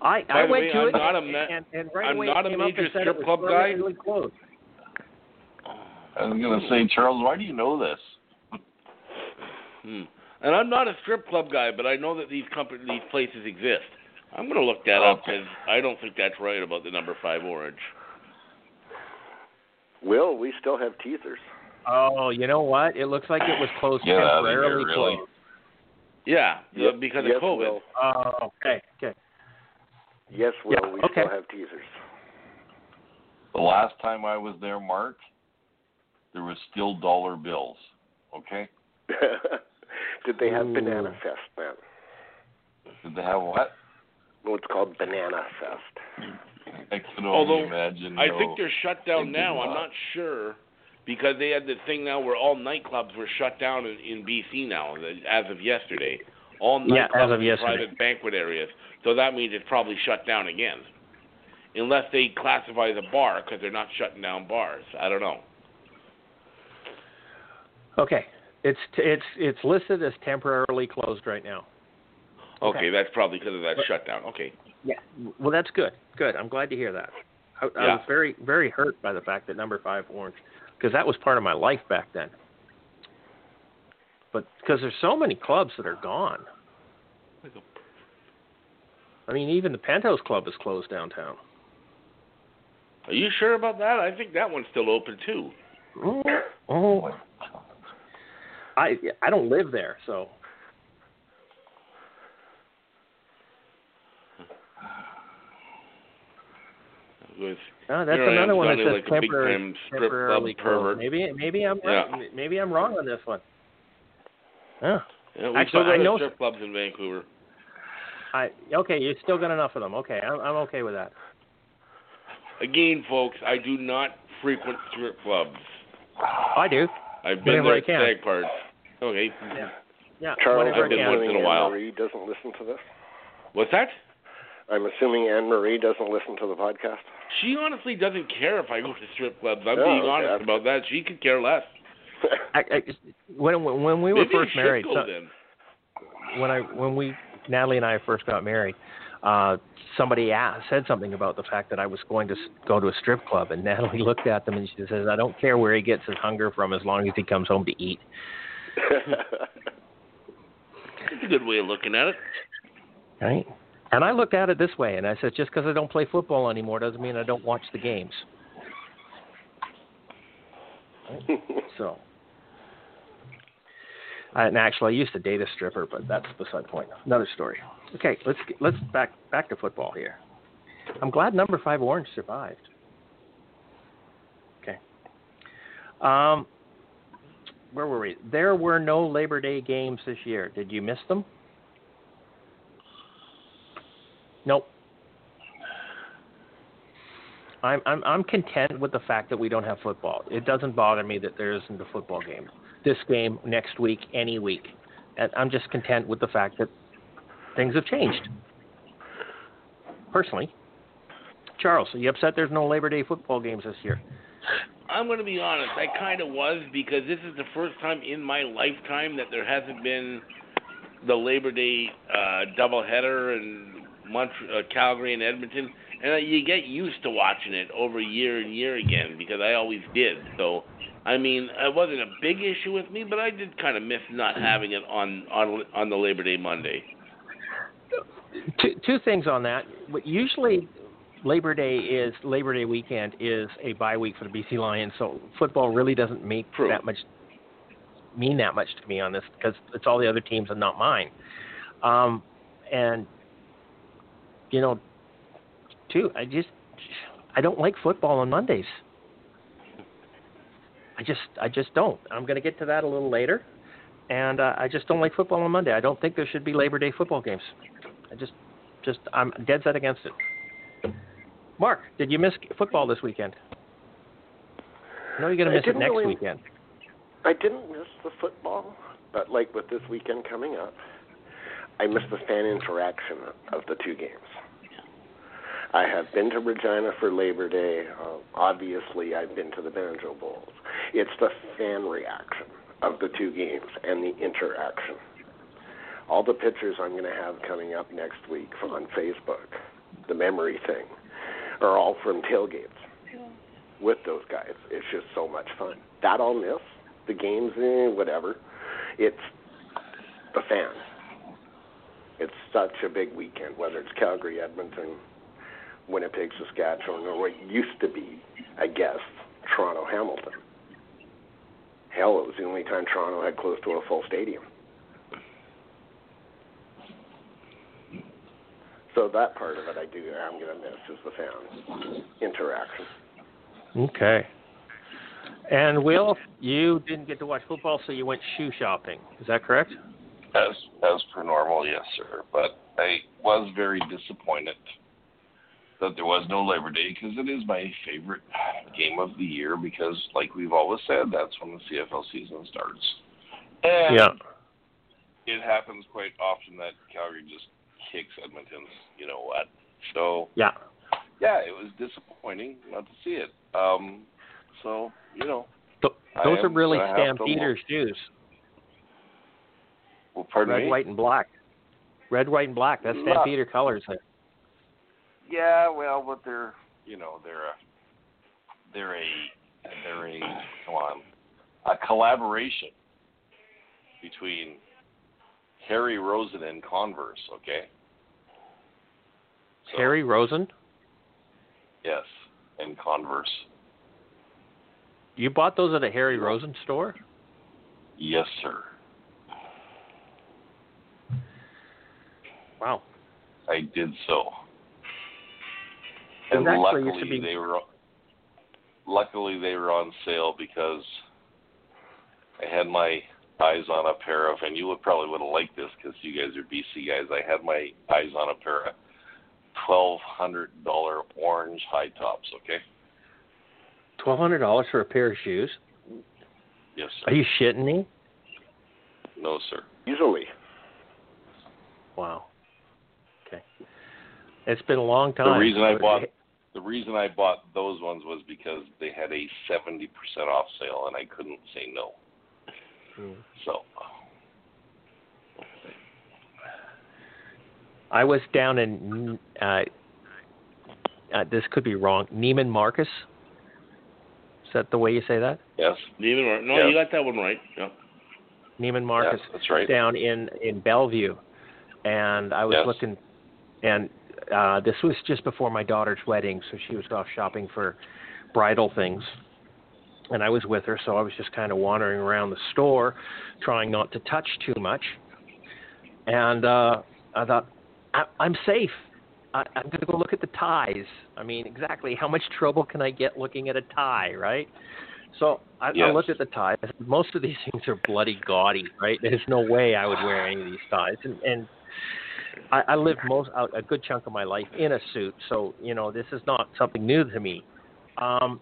I, By I the went way, to I'm it, not a ma- and, and right I'm away not a major strip club guy. permanently Closed. I was gonna say, Charles, why do you know this? Hmm. And I'm not a strip club guy, but I know that these company, these places exist. I'm going to look that up because I don't think that's right about the number five orange. Will, we still have teasers. Oh, you know what? It looks like it was closed Get out of here, temporarily really. closed. Yeah, yeah, Yep. because yes, of COVID. Will. Oh, okay, okay. Yes, Will, Yeah, we okay. still have teasers. The last time I was there, Mark, there was still dollar bills. Okay, Did they have Ooh. Banana Fest then? did they have what? Well, it's called Banana Fest. I can only Although, imagine. I no. think they're shut down now. I'm not. not sure because they had the thing now where all nightclubs were shut down in, in BC now as of yesterday. All nightclubs Yeah, as of and yesterday. private banquet areas. So that means it's probably shut down again, unless they classify as a bar because they're not shutting down bars. I don't know. Okay, it's it's it's listed as temporarily closed right now. Okay, Okay. that's probably because of that But- shutdown. Okay. Yeah. Well, that's good. Good. I'm glad to hear that. I, I was very very hurt by the fact that number five orange, because that was part of my life back then. But because there's so many clubs that are gone. I mean, even the Penthouse Club is closed downtown. Are you sure about that? I think that one's still open too. Oh, oh. I I don't live there, so It was Oh, that's Here I another one that sounding says like a big temporary, time strip temporarily club pervert. closed. Maybe maybe I'm Yeah. right. Maybe I'm wrong on this one. Yeah. Yeah, we Actually, still got I know- strip clubs in Vancouver. I okay. You still got enough of them. Okay, I'm I'm okay with that. Again, folks, I do not frequent strip clubs. I do. I've been Whenever there at can. stag parts. Okay. Yeah. Yeah. Charles, I've been I once in a while. Marie doesn't listen to this. What's that? I'm assuming Anne Marie doesn't listen to the podcast. She honestly doesn't care if I go to strip clubs. I'm Oh, being okay. honest about that. She could care less. I, I, when when we were Maybe first married, so- when I when we Natalie and I first got married, uh, somebody asked, said something about the fact that I was going to go to a strip club, and Natalie looked at them and she says, "I don't care where he gets his hunger from, as long as he comes home to eat." It's a good way of looking at it. Right? And I looked at it this way, and I said, just because I don't play football anymore doesn't mean I don't watch the games. So, and actually, I used to date a stripper, but that's beside the point. Another story. Okay, let's let's back back to football here. I'm glad number five orange survived. Okay. Um, where were we? There were no Labor Day games this year. Did you miss them? Nope. I'm I'm I'm content with the fact that we don't have football. It doesn't bother me that there isn't a football game. This game next week, any week. And I'm just content with the fact that things have changed. Personally. Charles, are you upset there's no Labor Day football games this year? I'm going to be honest. I kind of was because this is the first time in my lifetime that there hasn't been the Labor Day uh, doubleheader in Mont- uh, Calgary and Edmonton, and uh, you get used to watching it over year and year again because I always did. So, I mean, it wasn't a big issue with me, but I did kind of miss not having it on on on the Labor Day Monday. two two things on that. Usually, Labor Day is Labor Day weekend is a bye week for the BC Lions, so football really doesn't make True. that much mean that much to me on this because it's all the other teams and not mine. Um, and you know, too. I just I don't like football on Mondays. I just I just don't. I'm going to get to that a little later. And uh, I just don't like football on Monday. I don't think there should be Labor Day football games. I just, just I'm dead set against it. Mark, did you miss football this weekend? No, you're going to miss it next really- weekend. I didn't miss the football, but like with this weekend coming up, I missed the fan interaction of the two games. I have been to Regina for Labor Day. Uh, obviously, I've been to the Banjo Bowls. It's the fan reaction of the two games and the interaction. All the pictures I'm going to have coming up next week on Facebook the memory thing, are all from tailgates with those guys. It's just so much fun. That I'll miss. The games, eh, whatever. It's the fans. It's such a big weekend, whether it's Calgary, Edmonton, Winnipeg, Saskatchewan, or what used to be, I guess, Toronto, Hamilton. Hell, it was the only time Toronto had close to a full stadium. So that part of it, I do. I'm going to miss is the fan interaction. Okay. And Will, you didn't get to watch football, so you went shoe shopping. Is that correct? As as per normal, yes, sir. But I was very disappointed that there was no Labor Day because it is my favorite game of the year because, like we've always said, that's when the CFL season starts. And Yeah. it happens quite often that Calgary just kicks Edmonton's, you know what. So Yeah. yeah, it was disappointing not to see it. Um, so you know, Th- those are really gonna Stampeder shoes. well, pardon Red, me. white, and black. Red, white, and black. That's. Stampeder colors there. Yeah, well, but they're you know they're a they're a they're a come on a collaboration between Harry Rosen and Converse. Okay. So, Harry Rosen. Yes, and Converse. You bought those at a Harry Rosen store? Yes, sir. Wow. I did so. Those And actually luckily to be- they were luckily they were on sale because I had my eyes on a pair of and you would probably would have liked this because you guys are BC guys. I had my eyes on a pair of twelve hundred dollar orange high tops. Okay. Twelve hundred dollars for a pair of shoes? Yes, Are you shitting me? No, sir. Easily. Wow. Okay. It's been a long time. The reason I bought the reason I bought those ones was because they had a seventy percent off sale and I couldn't say no. Hmm. So I was down in uh, uh, this could be wrong. Neiman Marcus. Is that the way you say that? yes, Neiman Mar- No, Yeah. you got that one right. Yeah. Neiman Marcus yes, that's right. down in in Bellevue, and I was Yes. looking, and uh, this was just before my daughter's wedding, so she was off shopping for bridal things, and I was with her, so I was just kind of wandering around the store, trying not to touch too much, and uh, I thought I, I'm safe. I, I'm going to go look at the ties. I mean, exactly how much trouble can I get looking at a tie, right? So I, I looked at the ties. Most of these things are bloody gaudy, right? There's no way I would wear any of these ties. And, and I, I lived most a a good chunk of my life in a suit, so you know this is not something new to me. Um,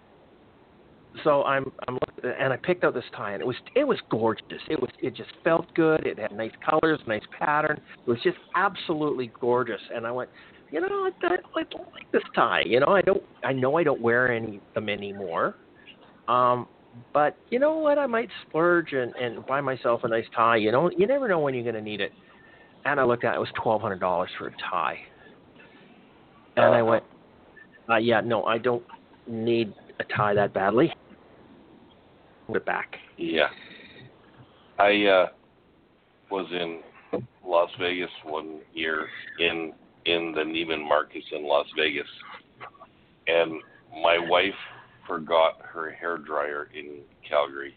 so I'm I'm looking, and I picked out this tie, and it was it was gorgeous. It was it just felt good. It had nice colors, nice pattern. It was just absolutely gorgeous. And I went, you know, I, I, I don't like this tie. You know, I don't. I know I don't wear any of them anymore. Um, but you know what? I might splurge and, and buy myself a nice tie. You know, you never know when you're going to need it. And I looked at it, it was twelve hundred dollars for a tie. And I went, uh, yeah, no, I don't need a tie that badly. Put it back. Yeah. I uh was in Las Vegas one year in in the Neiman Marcus in Las Vegas. And my wife forgot her hair dryer in Calgary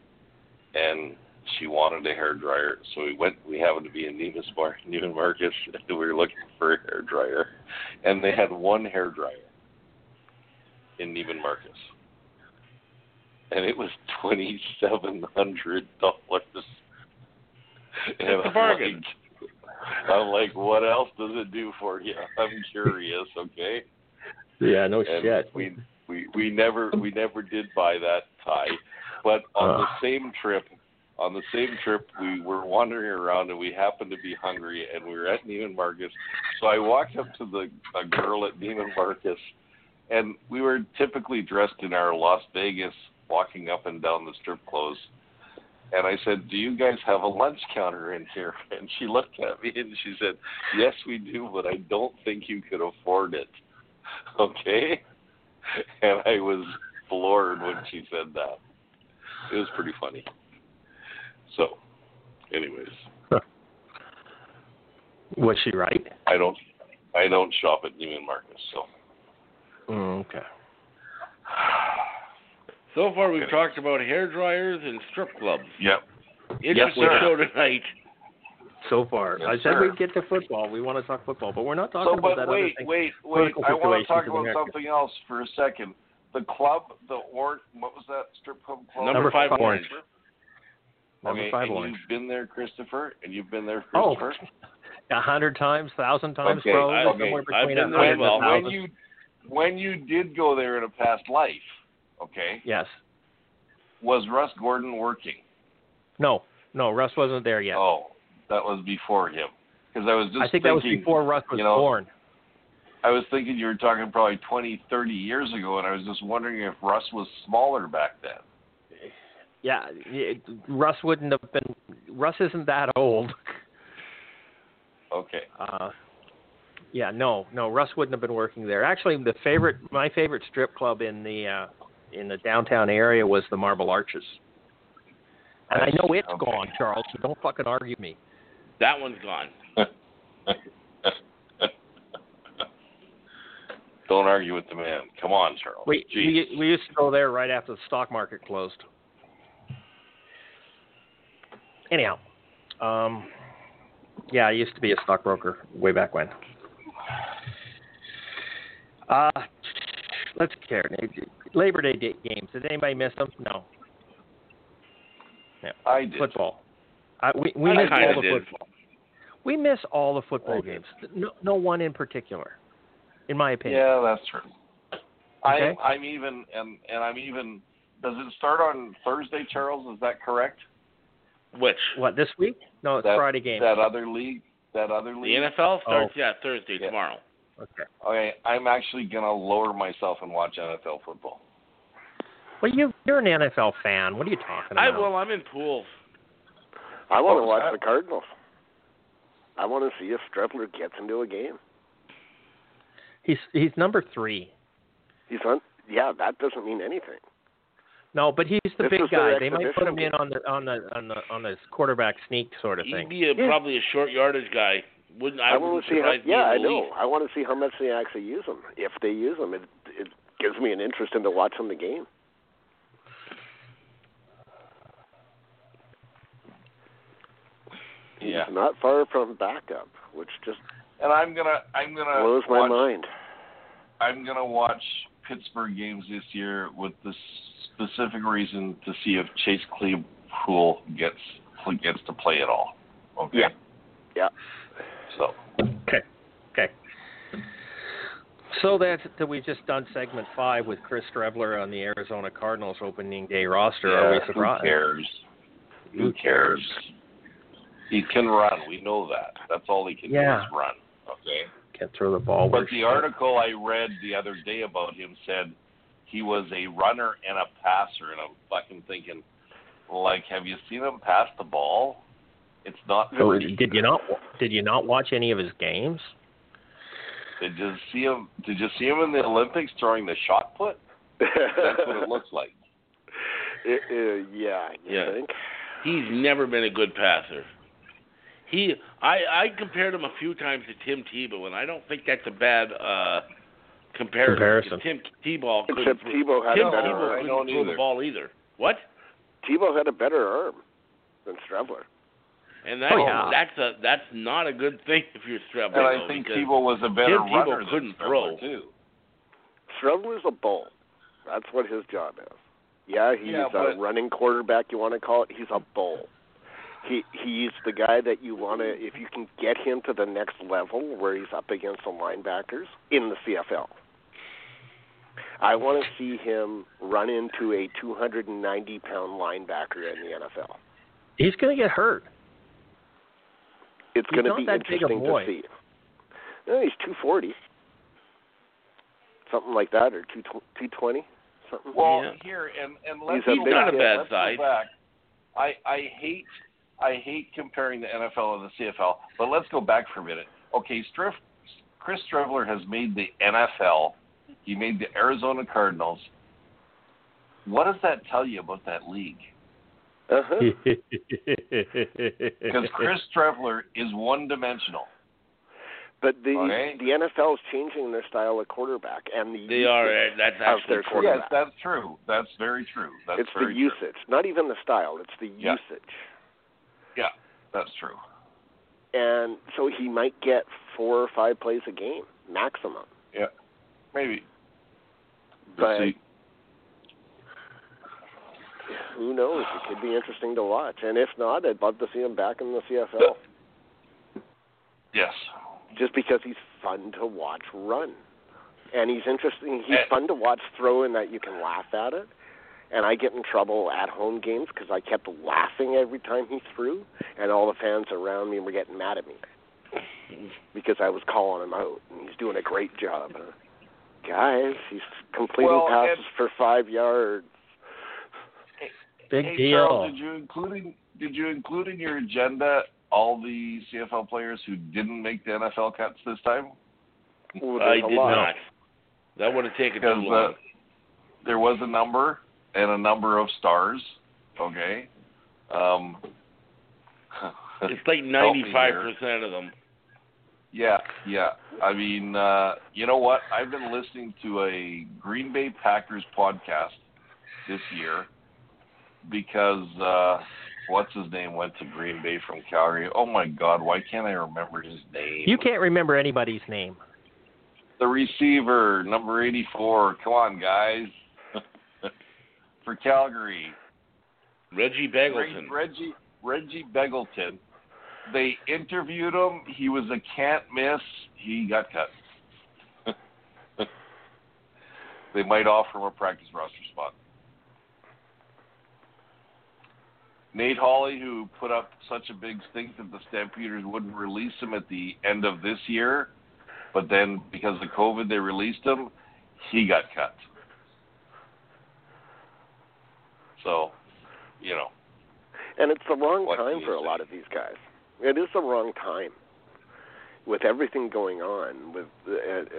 and she wanted a hair dryer, so we went. We happened to be in Neiman, Mar- Neiman Marcus, and we were looking for a hair dryer, and they had one hair dryer in Neiman Marcus, and it was twenty seven hundred dollars. It's a I'm bargain. Like, I'm like, what else does it do for you? I'm curious. Okay. Yeah, no And shit. we we we never we never did buy that tie, but on Uh. the same trip, on the same trip, we were wandering around and we happened to be hungry and we were at Neiman Marcus. So I walked up to the a girl at Neiman Marcus, and we were typically dressed in our Las Vegas walking up and down the strip clothes. And I said, "Do you guys have a lunch counter in here?" And she looked at me and she said, "Yes, we do, but I don't think you could afford it." Okay, and I was floored when she said that. It was pretty funny. So, anyways, Was she right? I don't I don't shop at Neiman Marcus, so Mm, okay. So far, we've Okay. talked about hair dryers and strip clubs. yep. Interesting sir. show tonight. So far, Yes, I said sir. we'd get to football. We want to talk football, but we're not talking So, about but that wait, other thing. wait, wait. political I want to talk about America. something else for a second. The club, the or what was that strip club called? Number, Number five, five orange. Number okay, five and orange. you've been there, Christopher, and you've been there, Oh, Christopher. a hundred times, thousand times, Okay, probably I- somewhere okay. between I've been there well. when you when you did go there in a past life, okay, Yes. was Russ Gordon working? No, no, Russ wasn't there yet. Oh, that was before him. Because I was just I think that was thinking, before Russ was you know, born. I was thinking you were talking probably 20, 30 years ago, and I was just wondering if Russ was smaller back then. Yeah, it, Russ wouldn't have been. Russ isn't that old. Okay. Uh, yeah, no, no, Russ wouldn't have been working there. Actually, the favorite, my favorite strip club in the uh, in the downtown area was the Marble Arches. And I know it's Okay. gone, Charles. So don't fucking argue me. That one's gone. Don't argue with the man. Come on, Charles. We, we we used to go there right after the stock market closed. Anyhow, um, yeah, I used to be a stockbroker way back when. Uh, let's care. Labor Day games. Did anybody miss them? No. I did. Football. I, we we I miss all the did. football. We miss all the football I did. games. No, no one in particular, in my opinion. Yeah, that's true. Okay. I, I'm even, and and I'm even. Does it start on Thursday, Charles? Is that correct? Which? What this week? No, it's that, Friday game. That other league. That other league. Oh. NFL starts, yeah, Thursday, Yeah. tomorrow. Okay. Okay, I'm actually gonna lower myself and watch NFL football. Well, you you're an NFL fan. What are you talking about? I about? will. I'm in pools. I want to watch that? the Cardinals. I want to see if Streveler gets into a game. He's he's number three. He's on. Yeah, that doesn't mean anything. No, but he's the This big guy. They might put him in on the on the on the on the quarterback sneak sort of thing. He'd be a, Yeah. probably a short yardage guy. Wouldn't I? I, wouldn't want to see how. Yeah, I in know. I want to see how much they actually use him. If they use him, it it gives me an interest in into watching the game. Yeah. He's not far from backup, which just And I'm gonna, I'm gonna blows my mind. I'm gonna watch Pittsburgh games this year with the specific reason to see if Chase Claypool gets gets to play at all. Okay. Yeah. Yeah. So Okay. Okay. So that's that we've just done segment five with Chris Streveler on the Arizona Cardinals opening day roster. yeah, Are we who cares? Who cares? He can run. We know that. That's all he can Yeah. do is run. Okay. Can't throw the ball. But the she- article I read the other day about him said he was a runner and a passer, and I'm fucking thinking, like, have you seen him pass the ball? It's not. So did you not did you not watch any of his games? Did you see him? Did you see him in the Olympics throwing the shot put? That's what it looks like. It- uh, yeah, you Yeah. think? He's never been a good passer. He, I, I compared him a few times to Tim Tebow, and I don't think that's a bad uh, comparison. Comparison. 'cause Tim Tebow couldn't Except throw, Tebow had Tim a better Tebow I arm. couldn't don't throw either. the ball either. What? Tebow had a better arm than Streveler. And that, Oh, yeah. that's a that's not a good thing if you're Streveler. And I though, think Tebow was a better Tim Tebow runner couldn't than throw. Too. Streveler's a bull. That's what his job is. Yeah, he's Yeah, a running quarterback. You want to call it? He's a bull. He he's the guy that you want to. If you can get him to the next level where he's up against the linebackers in the CFL, I want to see him run into a 290 pound linebacker in the NFL. He's going to get hurt. It's He's going to be that big a interesting to see. No, he's 240, something like that, or 220, something. Well, Yeah. here and and let's He's a go big back. kid. bad let's go side. back. I I hate I hate comparing the NFL and the CFL, but let's go back for a minute. Okay, Striff, Chris Streveler has made the NFL. He made the Arizona Cardinals. What does that tell you about that league? Uh-huh. Because Chris Streveler is one-dimensional. But the Okay. the NFL is changing their style of quarterback and the They are. That's of actually their true. quarterback. Yes, that's true. That's very true. That's it's the usage, True. not even the style. It's the Yeah. usage. Yeah, that's true. And so he might get four or five plays a game maximum. Yeah, maybe. But- We'll. Who knows? It could be interesting to watch. And if not, I'd love to see him back in the CFL. Yes. just because he's fun to watch run. And he's interesting. He's Eh. fun to watch throw in that you can laugh at it. And I get in trouble at home games because I kept laughing every time he threw, and all the fans around me were getting mad at me because I was calling him out, and he's doing a great job. Uh, guys, he's completing Well, passes and- for five yards. Big hey, deal. Charles, did you include in, did you include in your agenda all the CFL players who didn't make the NFL cuts this time? Ooh, I did lot. not. That would have taken too Because long. uh, there was a number and a number of stars. Okay. Um, it's like ninety-five percent of them. Yeah, yeah. I mean, uh, you know what? I've been listening to a Green Bay Packers podcast this year because uh what's his name went to Green Bay from Calgary. Oh my god, why can't I remember his name? You can't remember anybody's name. the receiver, number 84. Come on, guys. For Calgary. Reggie Begelton. Reg- Reggie Reggie Begelton. They interviewed him. He was a can't miss. He got cut. they might offer him a practice roster spot. Nate Holley, who put up such a big stink that the Stampeders wouldn't release him at the end of this year, but then because of COVID they released him, he got cut. So, you know, And it's the wrong time for a lot of these guys. It is the wrong time. With everything going on with uh,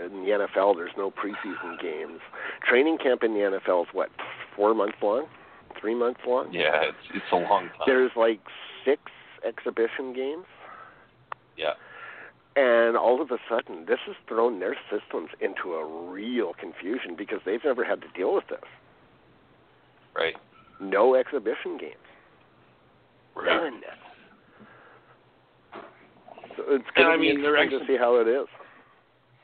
in the NFL, there's no preseason games. Training camp in the NFL is what four months long, three months long. yeah, it's it's a long time. There's like six exhibition games, Yeah. and all of a sudden, this has thrown their systems into a real confusion because they've never had to deal with this. Right. No exhibition games. Right. None. So it's going to be mean, interesting to see how it is.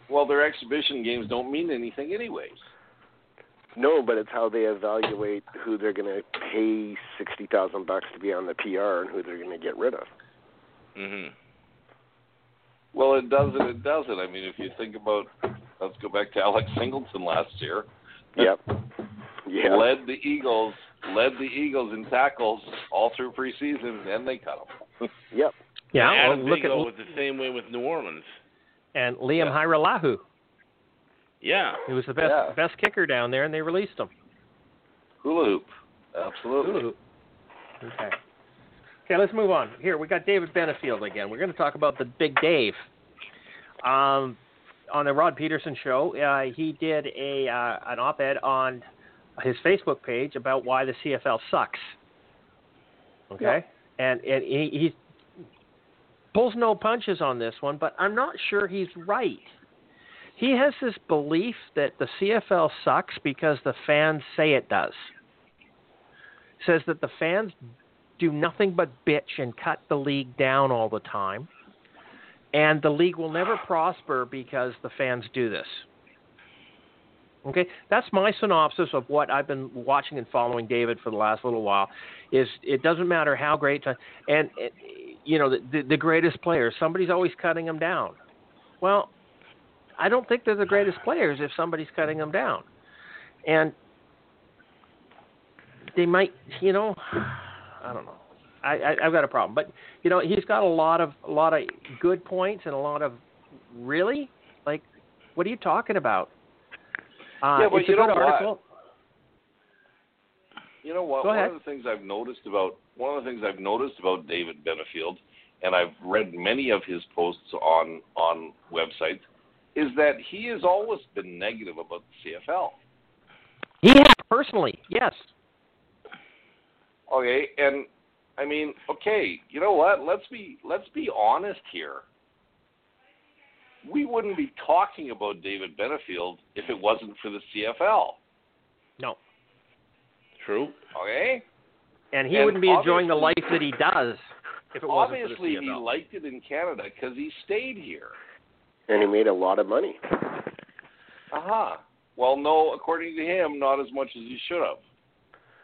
Well, their exhibition games don't mean anything, anyways. No, but it's how they evaluate who they're going to pay sixty thousand bucks to be on the PR and who they're going to get rid of. hmm Well, it does and it doesn't. I mean, if you think about, let's go back to Alex Singleton last year. Yep. Yeah. Led the Eagles, led the Eagles in tackles all through preseason, and they cut him. Yep. Yeah, Adam well, look at was the same way with New Orleans. and Liam Yeah. Hajrullahu. Yeah. He was the best Yeah. best kicker down there, and they released him. Hula hoop. Absolutely. Ooh. Okay. Okay, let's move on. Here we got David Benefield again. We're going to talk about the Big Dave. Um, on the Rod Pedersen show, uh, he did a uh, an op-ed on his Facebook page about why the CFL sucks. Okay, and and he, he pulls no punches on this one, but I'm not sure he's right. He has this belief that the CFL sucks because the fans say it does says that the fans do nothing but bitch and cut the league down all the time. And the league will never prosper because the fans do this. Okay, that's my synopsis of what I've been watching and following David for the last little while. Is it doesn't matter how great, and you know the, the greatest players. Somebody's always cutting them down. Well, I don't think they're the greatest players if somebody's cutting them down, and they might, you know, I don't know. I, I I've got a problem, but you know, he's got a lot of a lot of good points and a lot of really like, what are you talking about? Uh, Yeah, but it's you a good know what? You know what? Go one ahead. of the things I've noticed about one of the things I've noticed about David Benefield, and I've read many of his posts on on websites, is that he has always been negative about the CFL. He has personally, yes. Okay, and I mean, okay, you know what? Let's be let's be honest here. We wouldn't be talking about David Benefield if it wasn't for the CFL. No. True. Okay? And he And wouldn't be enjoying the life that he does if it wasn't for Obviously, he liked it in Canada because he stayed here. and he made a lot of money. Aha. Well, no, according to him, not as much as he should have.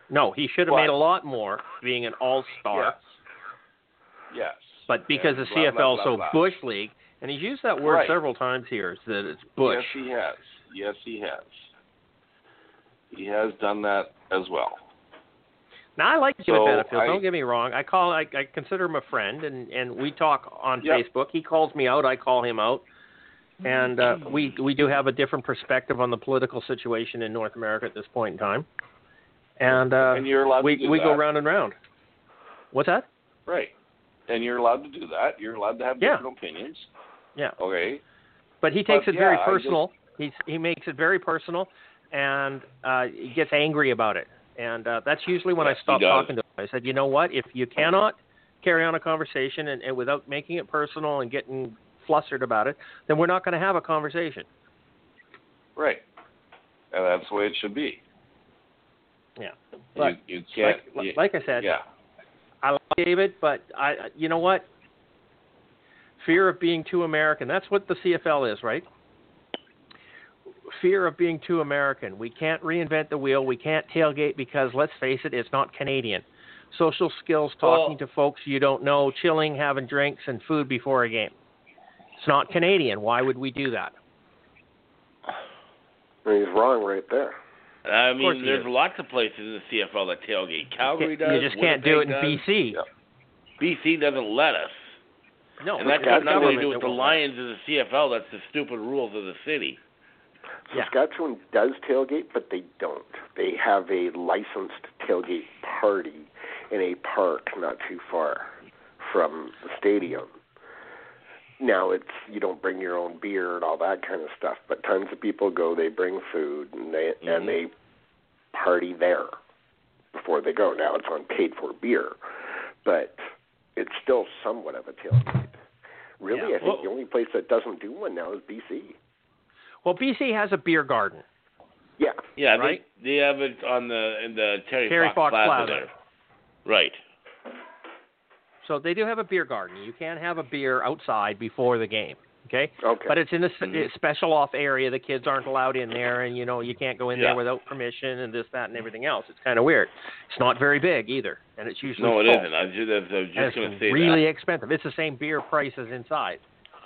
no, he should have But- made a lot more being an all-star. Yes. Yes. But because And the blah, CFL blah, is so blah. bush league, and he's used that word Right. several times here, is that it's bush. Yes, he has. Yes, he has. He has done that as well. Now I like David So, Benefield. I- Don't get me wrong. I call I, I consider him a friend, and and we talk on Yep. Facebook. He calls me out. I call him out, and uh, we we do have a different perspective on the political situation in North America at this point in time. And, uh, and you're allowed we we that. go round and round. What's that? Right. And you're allowed to do that. You're allowed to have Yeah. different opinions. Yeah. Okay. But he takes But, it very yeah, I personal. He's he makes it very personal, and uh, he gets angry about it. And uh, that's usually when Yes, I stop talking to him. I said, you know what? If you cannot carry on a conversation and, and without making it personal and getting flustered about it, then we're not going to have a conversation. Right. And that's the way it should be. Yeah. You, But you can't. like, you- like I said, yeah. I like David, but I, you know what? Fear of being too American. That's what the CFL is, right? Fear of being too American. We can't reinvent the wheel. We can't tailgate because, let's face it, it's not Canadian. Social skills, talking to folks you don't know, chilling, having drinks, and food before a game. It's not Canadian. Why would we do that? And he's wrong right there. I mean, there's is. lots of places in the CFL that tailgate. Calgary does. you just can't do it in does. BC. Yeah. BC doesn't let us. No, and that's we've got got nothing to do with the. Lions of the CFL. That's the stupid rules of the city. Yeah. Saskatchewan does tailgate, but they don't. They have a licensed tailgate party in a park not too far from the stadium. Now it's you don't bring your own beer and all that kind of stuff, but tons of people go. They bring food and they Mhm. and they party there before they go. Now it's on paid for beer, but it's still somewhat of a tailgate. Really, Yeah. I think Well- the only place that doesn't do one now is BC. Well, BC has a beer garden. Yeah, Yeah, Right. they they have it on the in the Terry, Terry Fox Plaza, Plaza. there. Right. So they do have a beer garden. You can have a beer outside before the game. Okay. okay. But it's in a, s- Mhm. a special off area. The kids aren't allowed in there, and you know you can't go in Yeah. there without permission and this, that, and everything else. It's kind of weird. It's not very big either, and it's usually No, it full. isn't. I was just, I was just it's going to say really that. expensive. It's the same beer price as inside.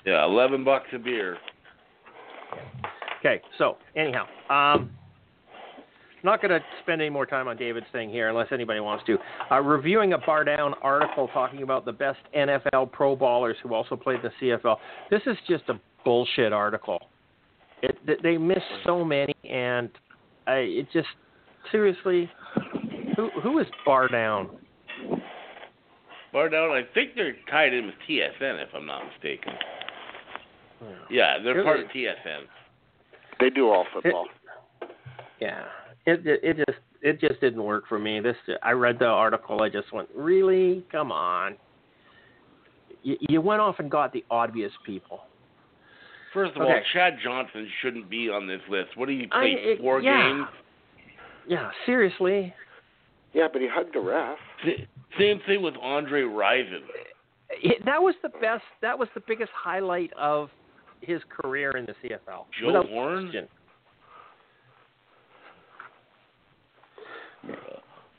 Yeah, eleven bucks a beer. Okay, so anyhow, um, not going to spend any more time on David's thing here unless anybody wants to. Uh, reviewing a Bar Down article talking about the best NFL pro ballers who also played the CFL. This is just a bullshit article. It, they missed so many, and I, it just seriously, who who is Bar Down? Bar down. I think they're tied in with TSN, if I'm not mistaken. Yeah, they're Really? part of TSN. They do all football. Yeah, it it it just it just didn't work for me. This I read the article. I just went, really? Come on. You, you went off and got the obvious people. First of Okay. all, Chad Johnson shouldn't be on this list. What did he I- play? it- four yeah. games. Yeah, seriously. Yeah, but he hugged a ref. Sa- Same thing with Andre Rison. It, that was the best. That was the biggest highlight of his career in the CFL. Joe without Horn? question.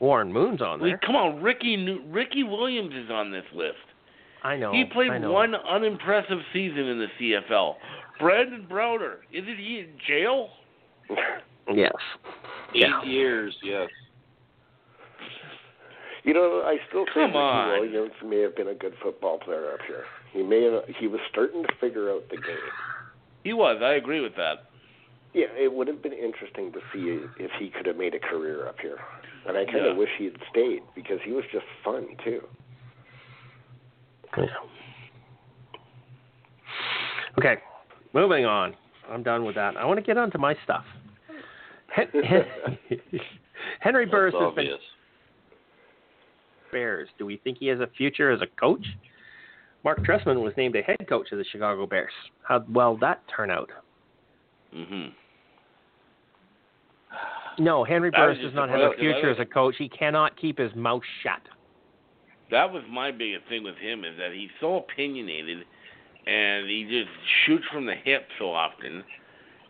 Warren Moon's on I mean, there. come on, Ricky Ricky Williams is on this list. I know. he played know. one unimpressive season in the CFL. Brandon Browner, isn't he in jail? Yes. Eight Yeah. years, yes. You know, I still think Ricky on. Williams may have been a good football player up here. He may have, he was starting to figure out the game. He was. I agree with that. Yeah, it would have been interesting to see if he could have made a career up here. And I kind Yeah. of wish he had stayed because he was just fun too. Yeah. Okay, moving on. I'm done with that. I want to get on to my stuff. Hen- Hen- Henry Burris That's has been. Bears. Do we think he has a future as a coach? Mark Trestman was named a head coach of the Chicago Bears. How'd well that turn out? hmm No, Henry That Burris does not have a future as a coach. He cannot keep his mouth shut. That was my biggest thing with him is that he's so opinionated, and he just shoots from the hip so often.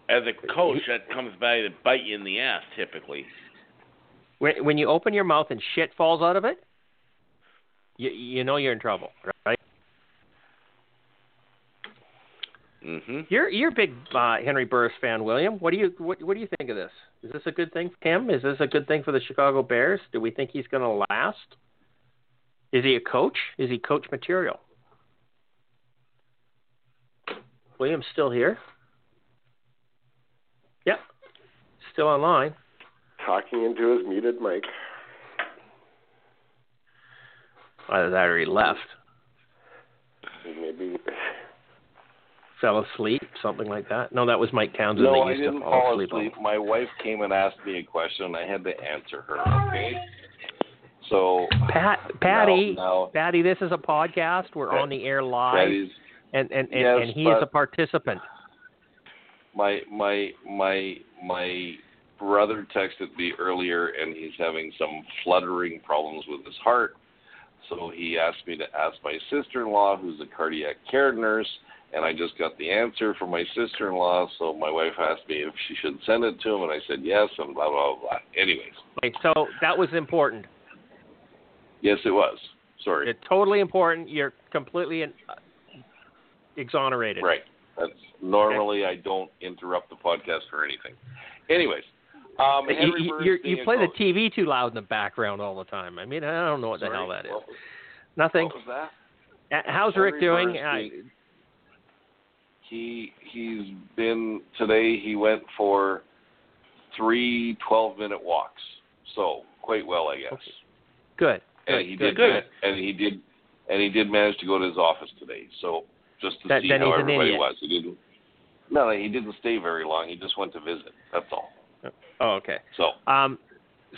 As a coach, that comes back to bite you in the ass typically. When, when you open your mouth and shit falls out of it, you, you know you're in trouble, right? Hmm You're you're a big uh, Henry Burris fan, William. What do you what, what do you think of this? Is this a good thing for him? Is this a good thing for the Chicago Bears? Do we think he's going to last? Is he a coach? Is he coach material? William's still here. Yep, still online. Talking into his muted mic. Either that or he left, Maybe fell asleep, something like that. No, that was Mike Townsend. No, I didn't fall fall asleep. asleep. My wife came and asked me a question, and I had to answer her. Okay. So Pat, Patty, now, Patty, this is a podcast. We're Pat- on the air live, Patty's and and and, Yes, and he is a participant. my my my my brother texted me earlier and he's having some fluttering problems with his heart so he asked me to ask my sister-in-law who's a cardiac care nurse and i just got the answer from my sister-in-law so my wife asked me if she should send it to him and i said yes and blah blah blah anyways Okay, so that was important. yes it was sorry It's totally important. You're completely uh, exonerated. right that's normally i don't interrupt the podcast for anything anyways um You, you, you play the TV too loud in the background all the time. I mean, I don't know what the Sorry, hell that is. what was- Nothing. what was that How's Henry Rick doing? He he's been today he went for three 12 minute walks so quite well i guess Okay. good. and Good. he good. did good. and he did and he did manage to go to his office today so just to That- see how everybody was he didn't no he didn't stay very long he just went to visit that's all Oh, okay. so Um,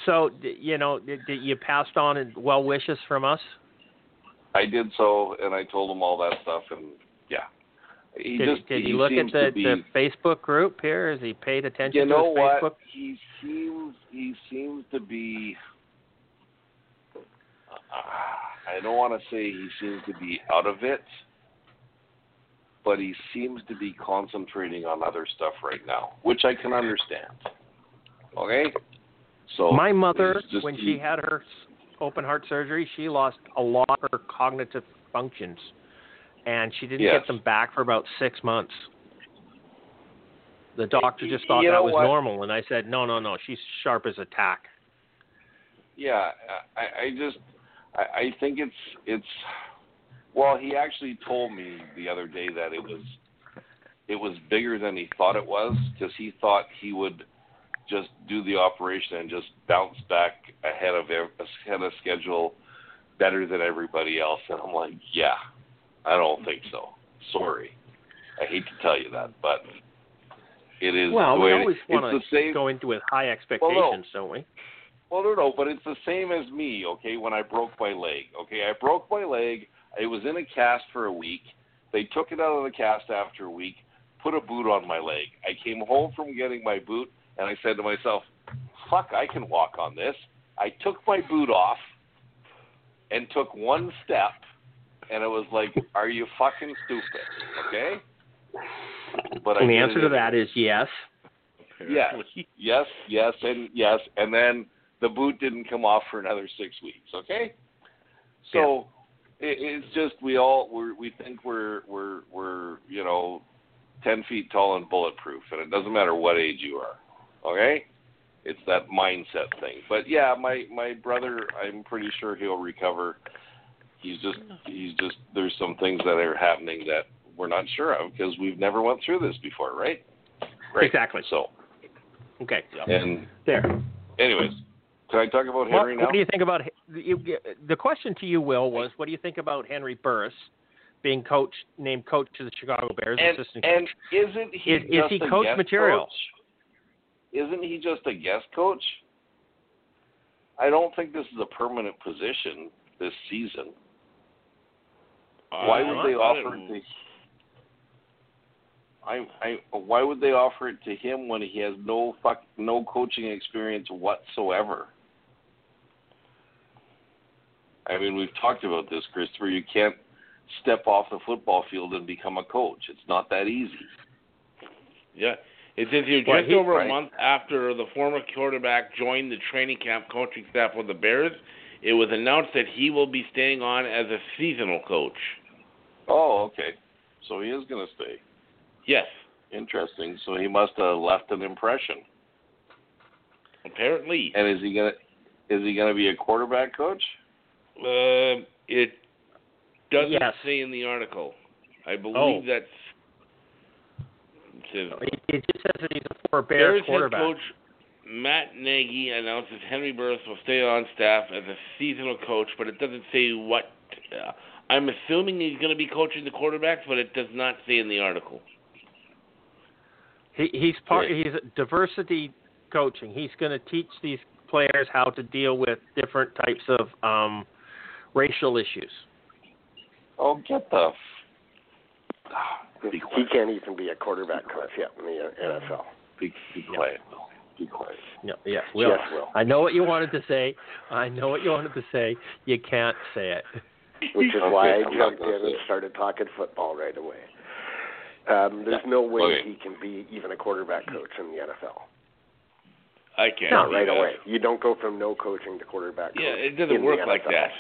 so you know, you passed on well wishes from us? i did so and i told him all that stuff and yeah he Did, just did he you look at the, be, the Facebook group here? Has he paid attention you know to his what? Facebook? He seems he seems to be. Uh, I don't want to say he seems to be out of it, but he seems to be concentrating on other stuff right now, which I can understand. Okay. So My mother, just- when he- she had her open heart surgery, she lost a lot of her cognitive functions, and she didn't Yes. get them back for about six months. The doctor just thought You that was what? normal, and I said, no, no, no, she's sharp as a tack. Yeah, I, I just I, I think it's it's well, he actually told me the other day that it was it was bigger than he thought it was because he thought he would just do the operation and just bounce back ahead of ahead of schedule better than everybody else and I'm like, yeah, I don't think so. Sorry. I hate to tell you that, but it is Well, we always want to go into with high expectations, don't we? well, no, no, but it's the same as me, okay, when I broke my leg. Okay, I broke my leg. It was in a cast for a week. They took it out of the cast after a week, put a boot on my leg. I came home from getting my boot, and I said to myself, fuck, I can walk on this. I took my boot off and took one step, and it was like, are you fucking stupid? Okay? But And the answer to that is yes. Yes, yes, yes, and yes, and then the boot didn't come off for another six weeks. Okay, so it, it's just we all we're, we think we're we're we're you know ten feet tall and bulletproof, and it doesn't matter what age you are. Okay, it's that mindset thing. But yeah, my my brother, I'm pretty sure he'll recover. He's just he's just there's some things that are happening that we're not sure of because we've never went through this before, right? Right. Exactly. So. Okay. Yeah. And There. anyways, can I talk about What, Henry now? what do you think about the question to you, Will, was what do you think about Henry Burris being coach named coach to the Chicago Bears, And, assistant and coach. isn't he Is- is just he a coach guest material? coach? Isn't he just a guest coach? I don't think this is a permanent position this season. Why Uh, would they offer it to? I, I, why would they offer it to him when he has no fuck, no coaching experience whatsoever? I mean, we've talked about this, Christopher. You can't step off the football field and become a coach. It's not that easy. Yeah. It says here Well, just he- over right. a month after the former quarterback joined the training camp coaching staff with the Bears, it was announced that he will be staying on as a seasonal coach. Oh, okay. So he is going to stay. Yes, Interesting. So he must have left an impression. apparently. And is he gonna is he gonna be a quarterback coach? Uh, it doesn't Yes. say in the article. I believe Oh. that's. It It, it just says that he's a former Bears, Bears head quarterback. coach Matt Nagy announces Henry Burris will stay on staff as a seasonal coach, but it doesn't say what. Uh, I'm assuming he's going to be coaching the quarterbacks, but it does not say in the article. He, he's part. Yeah. He's diversity coaching. He's going to teach these players how to deal with different types of um, racial issues. Oh, get the. F- be He can't even be a quarterback coach yet in the NFL. Be, be quiet. Will. Be quiet. Yeah, yes, Will. Yes, Will. I know what you wanted to say. I know what you wanted to say. You can't say it. Which is why I I'm jumped in and started talking football right away. Um, there's no way Okay. he can be even a quarterback coach in the NFL. I can't. Not Not right that. away. You don't go from no coaching to quarterback Yeah, coach. it doesn't work like that.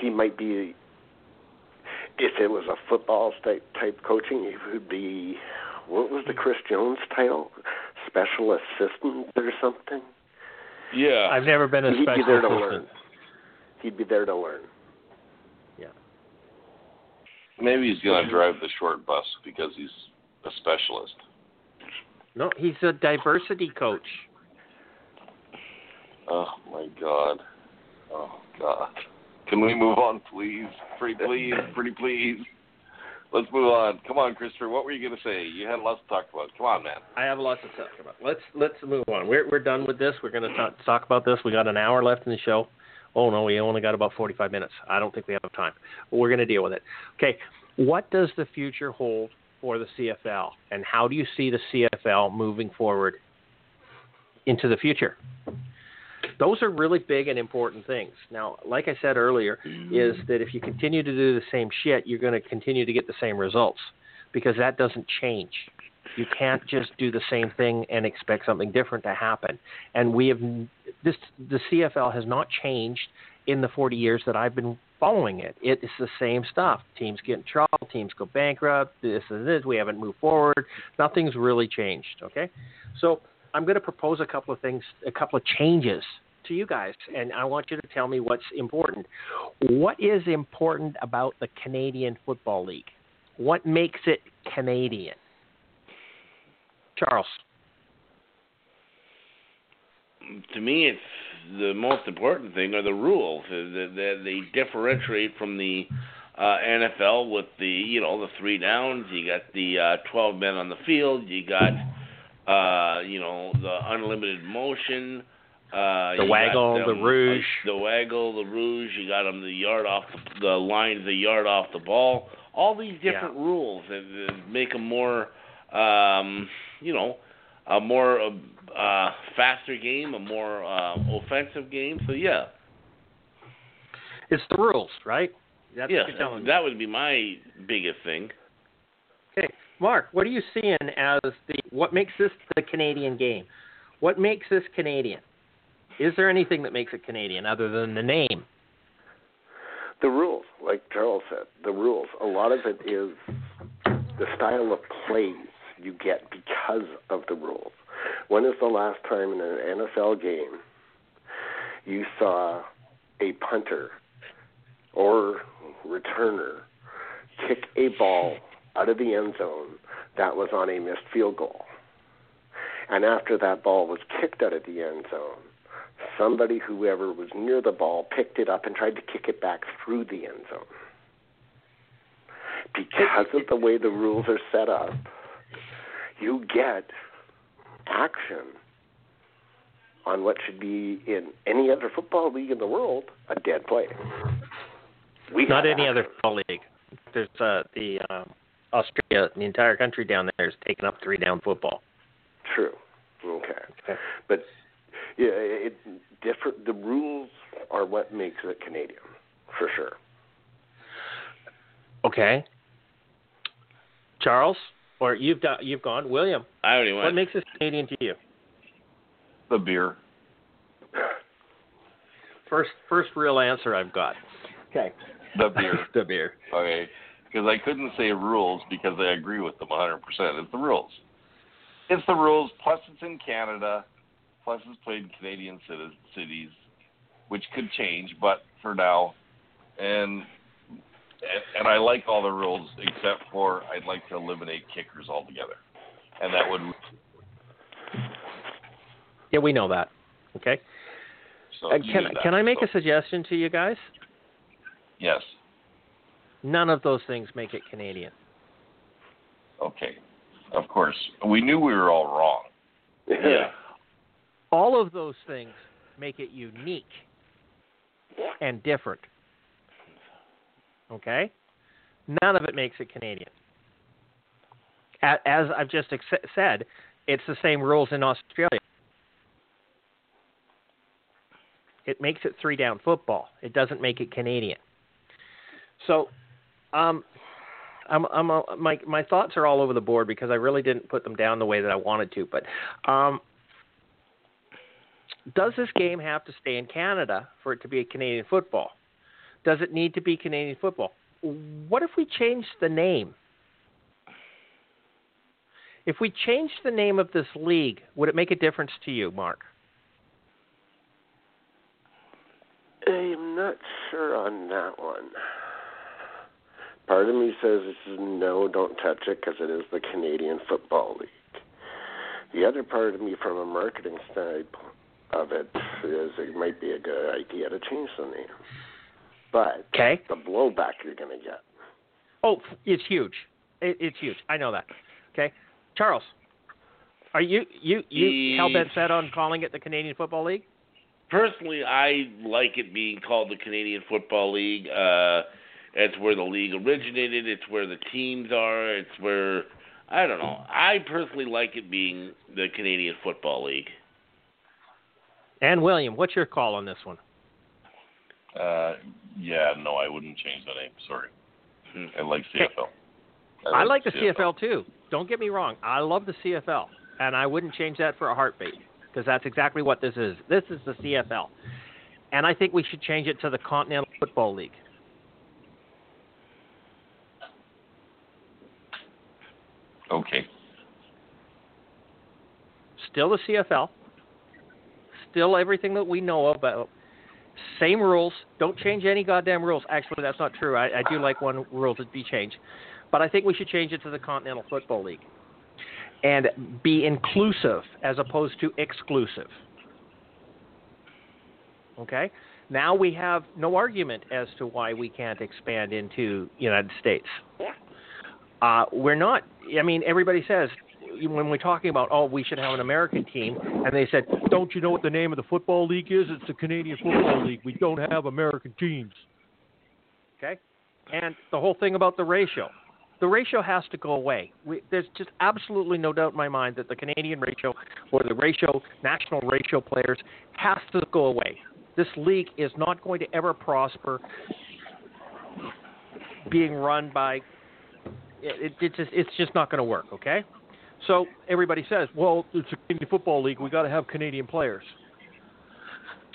He might be. If it was a football type type coaching, he would be. What was the Chris Jones title? Special assistant or something. Yeah. I've never been a He'd be special there to assistant. learn. He'd be there to learn. Maybe he's gonna drive the short bus because he's a specialist. No, he's a diversity coach. Oh my God. Oh God. Can we move on, please? Pretty please, pretty please. Let's move on. Come on, Christopher. What were you gonna say? You had lots to talk about. Come on, man. I have lots to talk about. Let's let's move on. We're we're done with this. We're going to talk, talk about this. We got an hour left in the show. Oh no, we only got about 45 minutes. I don't think we have time. We're going to deal with it. Okay, what does the future hold for the CFL, and how do you see the CFL moving forward into the future? Those are really big and important things. Now, like I said earlier, is that if you continue to do the same shit, you're going to continue to get the same results because that doesn't change. You can't just do the same thing and expect something different to happen. And we have this the CFL has not changed in the 40 years that I've been following it. It is the same stuff. Teams get in trouble, teams go bankrupt, this and this. We haven't moved forward. Nothing's really changed. Okay, so I'm going to propose a couple of things, a couple of changes to you guys, and I want you to tell me what's important. What is important about the Canadian Football League? What makes it Canadian? Charles. to me, it's the most important thing are the rules that, that they differentiate from the uh, NFL with the you know the three downs. You got the uh, 12 men on the field. You got uh, you know the unlimited motion. Uh, The waggle, got the them, rouge. the waggle, the rouge. You got them the yard off the, the line, the yard off the ball. All these different rules and, and make them more, um, you know, a more uh, uh, faster game, a more uh, offensive game. So yeah, It's the rules, right? That's yeah, what you're telling me. that would be my biggest thing. Okay, Mark, what are you seeing as the what makes this the Canadian game? What makes this Canadian? Is there anything that makes it Canadian other than the name? The rules, like Charles said, the rules. A lot of it is the style of plays you get because of the rules. When is the last time in an NFL game you saw a punter or returner kick a ball out of the end zone that was on a missed field goal? And after that ball was kicked out of the end zone, somebody, whoever was near the ball, picked it up and tried to kick it back through the end zone. because of the way the rules are set up, you get action on what should be in any other football league in the world a dead play. We Not any action. other football league. There's uh, the um, Australia, the entire country down there is taking up three down football. True. Okay. Okay. But yeah, it different. The rules are what makes it Canadian, for sure. Okay. Charles, or you've done, you've gone. William, I already what makes this Canadian to you? The beer. First, first real answer I've got. Okay. The beer. the beer. Okay. Because I couldn't say rules because I agree with them 100%. It's the rules. It's the rules, plus it's in Canada, plus it's played in Canadian cities, which could change, but for now. And, and and I like all the rules except for I'd like to eliminate kickers altogether. And that would Yeah, we know that. Okay. so Uh, can that. can I make So, a suggestion to you guys? Yes. None of those things make it Canadian. Okay. Of course. We knew we were all wrong. Yeah. All of those things make it unique and different. Okay? None of it makes it Canadian. As I've just said, it's the same rules in Australia. It makes it three down football. It doesn't make it Canadian. So, um, I'm, I'm, uh, my my thoughts are all over the board because I really didn't put them down the way that I wanted to. But um, does this game have to stay in Canada for it to be a Canadian football? Does it need to be Canadian football? What if we change the name? If we change the name of this league, would it make a difference to you, Mark? I'm not sure on that one. Part of me says no, don't touch it because it is the Canadian Football League. The other part of me, from a marketing side of it, is it might be a good idea to change the name. But Okay. the blowback you're going to get. Oh, it's huge. It, it's huge. I know that. Okay, Charles, are you you you Ye- hell bent set on calling it the Canadian Football League? Personally, I like it being called the Canadian Football League. Uh, it's where the league originated. It's where the teams are. It's where I don't know. I personally like it being the Canadian Football League. And William, what's your call on this one? Uh, yeah, no, I wouldn't change the name. Sorry. I like CFL. I like the CFL too. Don't get me wrong. I love the CFL, and I wouldn't change that for a heartbeat because that's exactly what this is. This is the CFL, and I think we should change it to the Continental Football League. Okay. Still the CFL. Still everything that we know about. Same rules. Don't change any goddamn rules. Actually, that's not true. I, I do like one rule to be changed, but I think we should change it to the Continental Football League and be inclusive as opposed to exclusive. Okay. Now we have no argument as to why we can't expand into United States. Uh, we're not. I mean, everybody says when we're talking about oh we should have an American team, and they said, don't you know what the name of the football league is? It's the Canadian Football League. We don't have American teams. Okay, and the whole thing about the ratio. The ratio has to go away. We, there's just absolutely no doubt in my mind that the Canadian ratio or the ratio, national ratio players, has to go away. This league is not going to ever prosper being run by it, it just it's just not going to work. Okay, so everybody says, well, it's a Canadian football league. We've got to have Canadian players.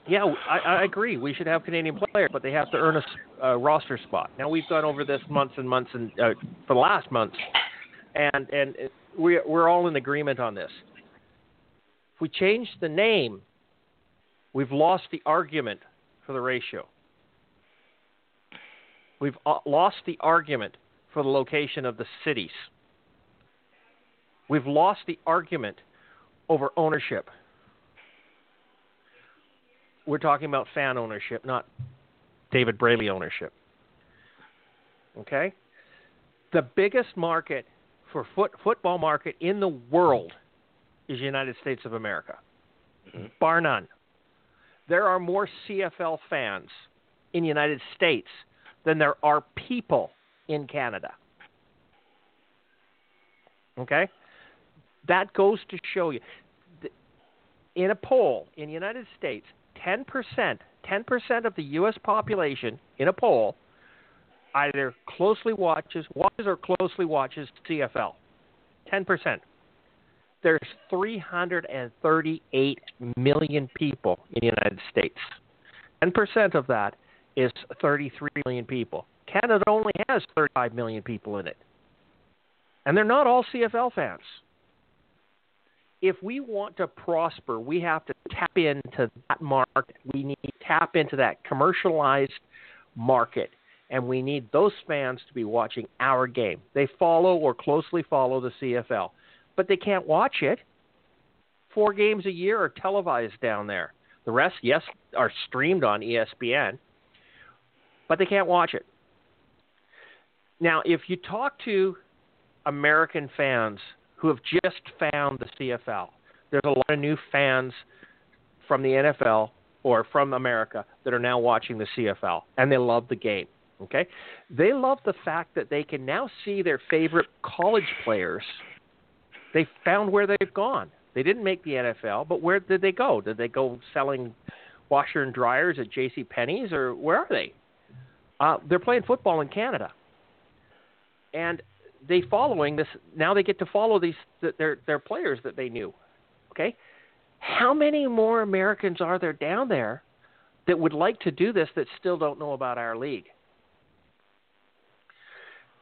Yeah, I, I agree. We should have Canadian players, but they have to earn a a roster spot. Now we've gone over this months and months and uh, for the last months, and and we're we're all in agreement on this. If we change the name, we've lost the argument for the ratio. We've uh, lost the argument for the location of the cities. We've lost the argument over ownership. We're talking about fan ownership, not David Braley ownership. Okay? the biggest market for foot, football market in the world is the United States of America, Mhm. bar none. There are more CFL fans in the United States than there are people in Canada. Okay? That goes to show you. In a poll in the United States, 10%, 10% of the U.S. population in a poll either closely watches, watches or closely watches CFL. 10%. There's 338 million people in the United States. 10% of that is 33 million people. Canada only has 35 million people in it. And they're not all CFL fans. If we want to prosper, we have to tap into that market. We need to tap into that commercialized market. And we need those fans to be watching our game. They follow or closely follow the CFL, but they can't watch it. Four games a year are televised down there. The rest, yes, are streamed on ESPN, but they can't watch it. Now, if you talk to American fans who have just found the CFL, there's a lot of new fans from the NFL or from America that are now watching the CFL, and they love the game. Okay, they love the fact that they can now see their favorite college players. They found where they've gone. They didn't make the NFL, but where did they go? Did they go selling washer and dryers at J.C. Penney's, or where are they? Uh, they're playing football in Canada, and they following this. Now they get to follow these their their players that they knew. Okay, how many more Americans are there down there that would like to do this that still don't know about our league?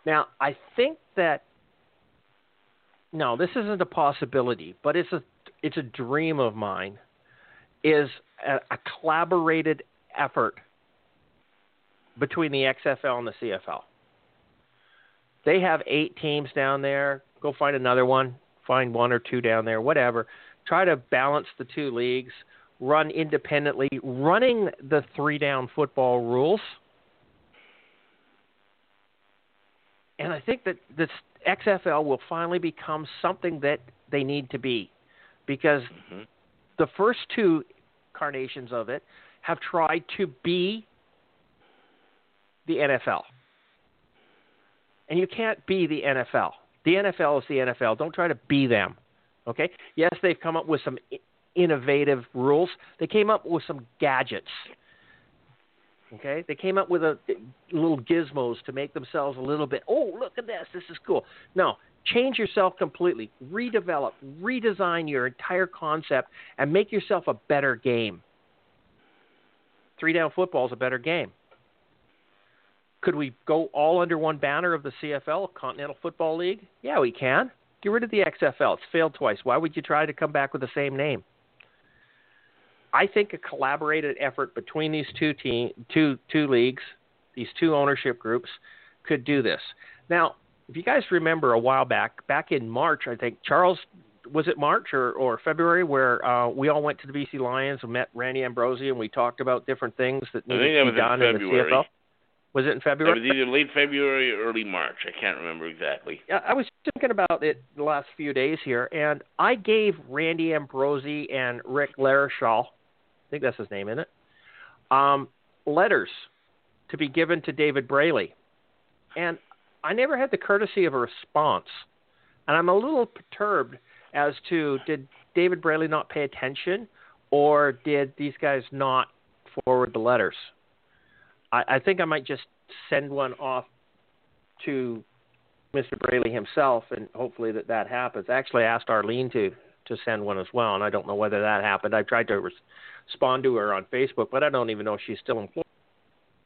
Now, I think that no, this isn't a possibility, but it's a it's a dream of mine. Is a, a collaborated effort between the XFL and the CFL. They have eight teams down there. Go find another one. Find one or two down there. Whatever. Try to balance the two leagues. Run independently. Running the three down football rules. And I think that this XFL will finally become something that they need to be, because Mhm. the first two carnations of it have tried to be the NFL. And you can't be the NFL. The NFL is the NFL. Don't try to be them. Okay? Yes, they've come up with some innovative rules. They came up with some gadgets. Okay? They came up with a little gizmos to make themselves a little bit, "Oh, look at this. This is cool." No, change yourself completely. Redevelop, redesign your entire concept and make yourself a better game. Three down football is a better game. Could we go all under one banner of the CFL, Continental Football League? Yeah, we can. Get rid of the XFL. It's failed twice. Why would you try to come back with the same name? I think a collaborated effort between these two team, two two leagues, these two ownership groups, could do this. Now, if you guys remember a while back, back in March, I think Charles was it March or, or February where uh, we all went to the BC Lions and met Randy Ambrosie and we talked about different things that needed to be done in in the CFL. Was it in February? It was either late February or early March. I can't remember exactly. Yeah, I was thinking about it the last few days here, and I gave Randy Ambrosie and Rick LeLacheur, I think that's his name, isn't it? Um, letters to be given to David Braley, and I never had the courtesy of a response, and I'm a little perturbed as to did David Braley not pay attention, or did these guys not forward the letters? I, I think I might just send one off to Mr. Braley himself, and hopefully that that happens. I actually asked Arlene to to send one as well, and I don't know whether that happened. I tried to res- respond to her on Facebook, but I don't even know if she's still employed.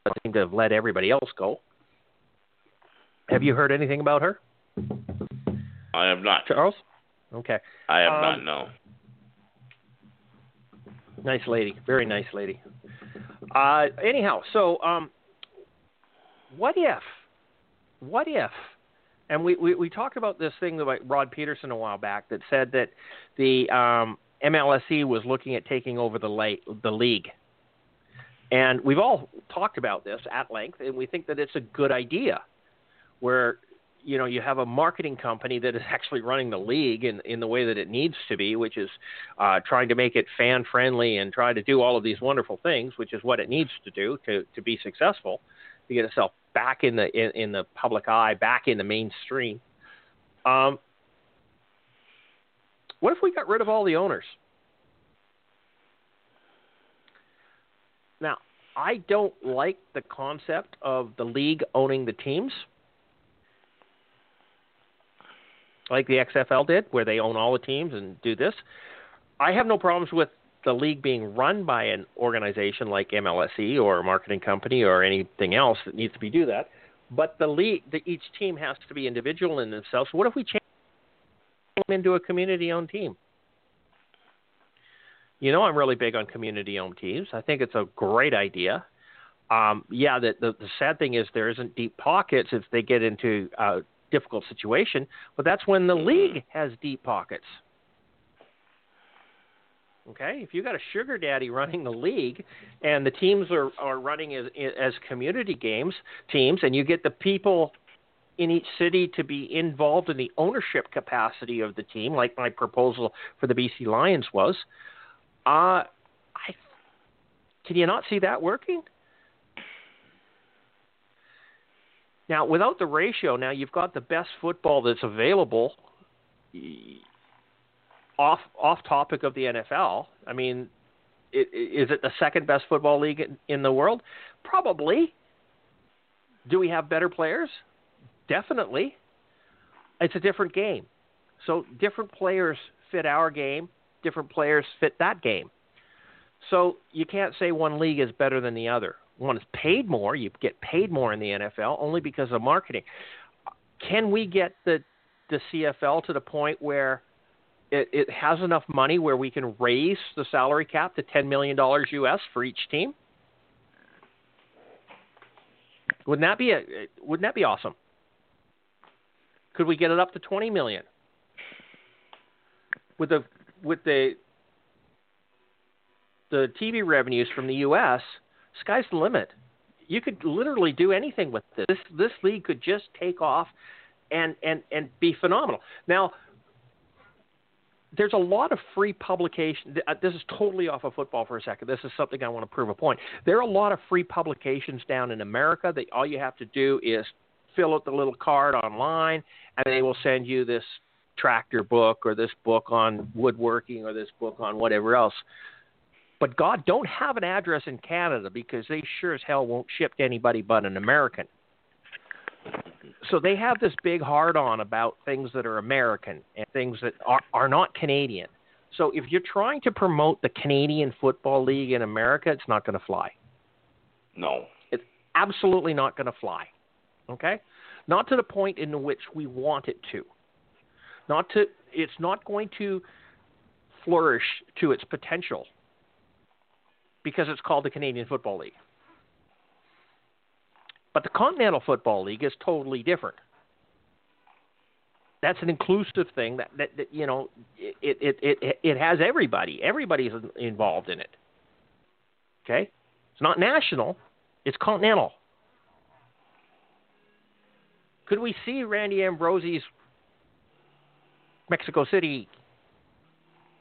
I seem to have let everybody else go. Have you heard anything about her, I have not. Charles? Okay, I have Um, not. No. nice lady, very nice lady. Uh, anyhow, so um, what if, what if, and we, we, we talked about this thing by Rod Pedersen a while back that said that the um, MLSE was looking at taking over the, the league. And we've all talked about this at length, and we think that it's a good idea where you know you have a marketing company that is actually running the league in in the way that it needs to be, which is uh, trying to make it fan friendly and try to do all of these wonderful things, which is what it needs to do to to be successful, to get itself back in the in, in the public eye, back in the mainstream. Um, what if we got rid of all the owners? Now, I don't like the concept of the league owning the teams. Like the XFL did, where they own all the teams and do this. I have no problems with the league being run by an organization like MLSE or a marketing company or anything else that needs to be do that. But the league, the, each team has to be individual in themselves. What if we change them into a community-owned team? You know, I'm really big on community-owned teams. I think it's a great idea. Um, yeah, the, the, the sad thing is there isn't deep pockets if they get into a difficult situation, but that's when the league has deep pockets. Okay, if you got a sugar daddy running the league, and the teams are are running as as community games teams, and you get the people in each city to be involved in the ownership capacity of the team, like my proposal for the BC Lions was. Uh, I can you not see that working? Now, without the ratio, now you've got the best football that's available off off topic of the NFL. I mean, it, is it the second best football league in, in the world? Probably. Do we have better players? Definitely. It's a different game. So different players fit our game, different players fit that game. So you can't say one league is better than the other. One is paid more, you get paid more in the NFL only because of marketing. Can we get the the CFL to the point where it, it has enough money where we can raise the salary cap to ten million dollars US for each team. Wouldn't that be a wouldn't that be awesome? Could we get it up to twenty million? With the with the the TV revenues from the US, sky's the limit. You could literally do anything with this. This this league could just take off and and and be phenomenal. Now there's a lot of free publication. Uh, this is totally off of football for a second. This is something I want to prove a point. There are a lot of free publications down in America that all you have to do is fill out the little card online, and they will send you this tractor book or this book on woodworking or this book on whatever else. But God, don't have an address in Canada because they sure as hell won't ship to anybody but an American so they have this big hard on about things that are American and things that are, are not Canadian. So if you're trying to promote the Canadian Football League in America, it's not going to fly. No. It's absolutely not going to fly. Okay? Not to the point in which we want it to. Not to it's not going to flourish to its potential because it's called the Canadian Football League. But the Continental Football League is totally different. That's an inclusive thing that, that, that you know it, it it it has everybody. Everybody's involved in it. Okay, it's not national; it's continental. Could we see Randy Ambrosie's Mexico City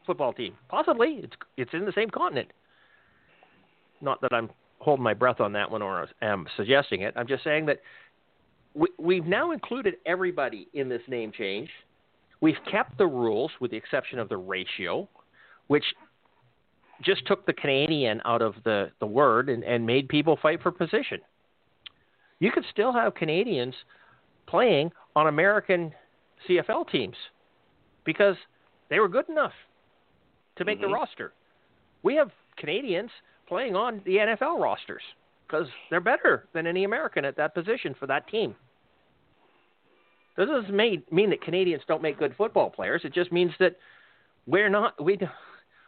football team? Possibly. It's it's in the same continent. Not that I'm holding my breath on that one or am suggesting it. I'm just saying that we, we've now included everybody in this name change. We've kept the rules with the exception of the ratio, which just took the Canadian out of the, the word and, and made people fight for position. You could still have Canadians playing on American CFL teams because they were good enough to make mm-hmm. the roster. We have Canadians playing on the NFL rosters because they're better than any American at that position for that team. This doesn't mean, that Canadians don't make good football players. It just means that we're not we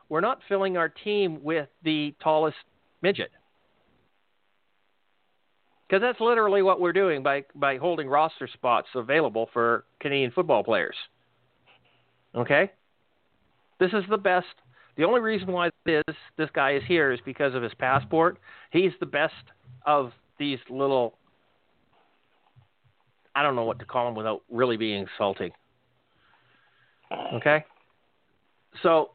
we're not filling our team with the tallest midget. Because that's literally what we're doing by by holding roster spots available for Canadian football players. Okay? This is the best the only reason why this this guy is here is because of his passport. He's the best of these little I don't know what to call them without really being insulting. Okay? So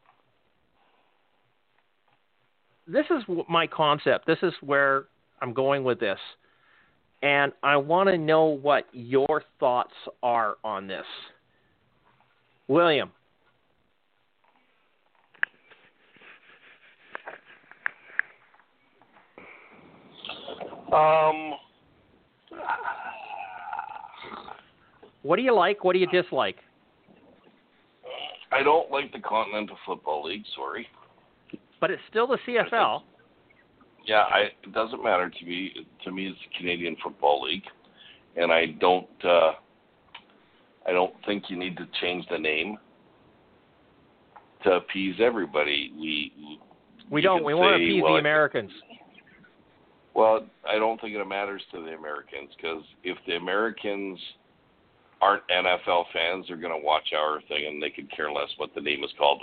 this is my concept. This is where I'm going with this. And I want to know what your thoughts are on this. William. Um, what do you like? What do you dislike? I don't like the Continental Football League. Sorry. But it's still the CFL. Yeah, I, it doesn't matter to me. To me, it's the Canadian Football League, and I don't. Uh, I don't think you need to change the name to appease everybody. We we don't. We want to appease well, the Americans. Well, I don't think it matters to the Americans because if the Americans aren't NFL fans, they're going to watch our thing and they could care less what the name is called.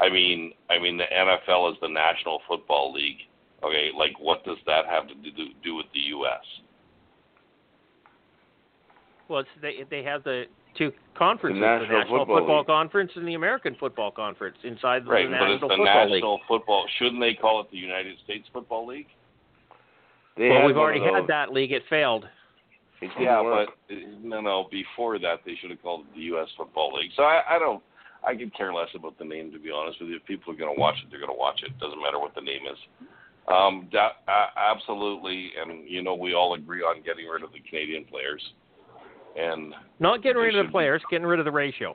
I mean, I mean the NFL is the National Football League. Okay, like what does that have to do, do with the U.S.? Well, it's, they they have the two conferences: the National, the National Football, Football Conference and the American Football Conference inside the right, National but it's the Football National League. Football. Shouldn't they call it the United States Football League? They well, we've already had that league. It failed. It Yeah, work. but no, no. Before that, they should have called it the U.S. Football League. So I, I don't. I could care less about the name, to be honest with you. If people are going to watch it, they're going to watch it. Doesn't matter what the name is. Um, that, uh, absolutely, and you know we all agree on getting rid of the Canadian players. And Not getting rid of should the be. players, getting rid of the ratio.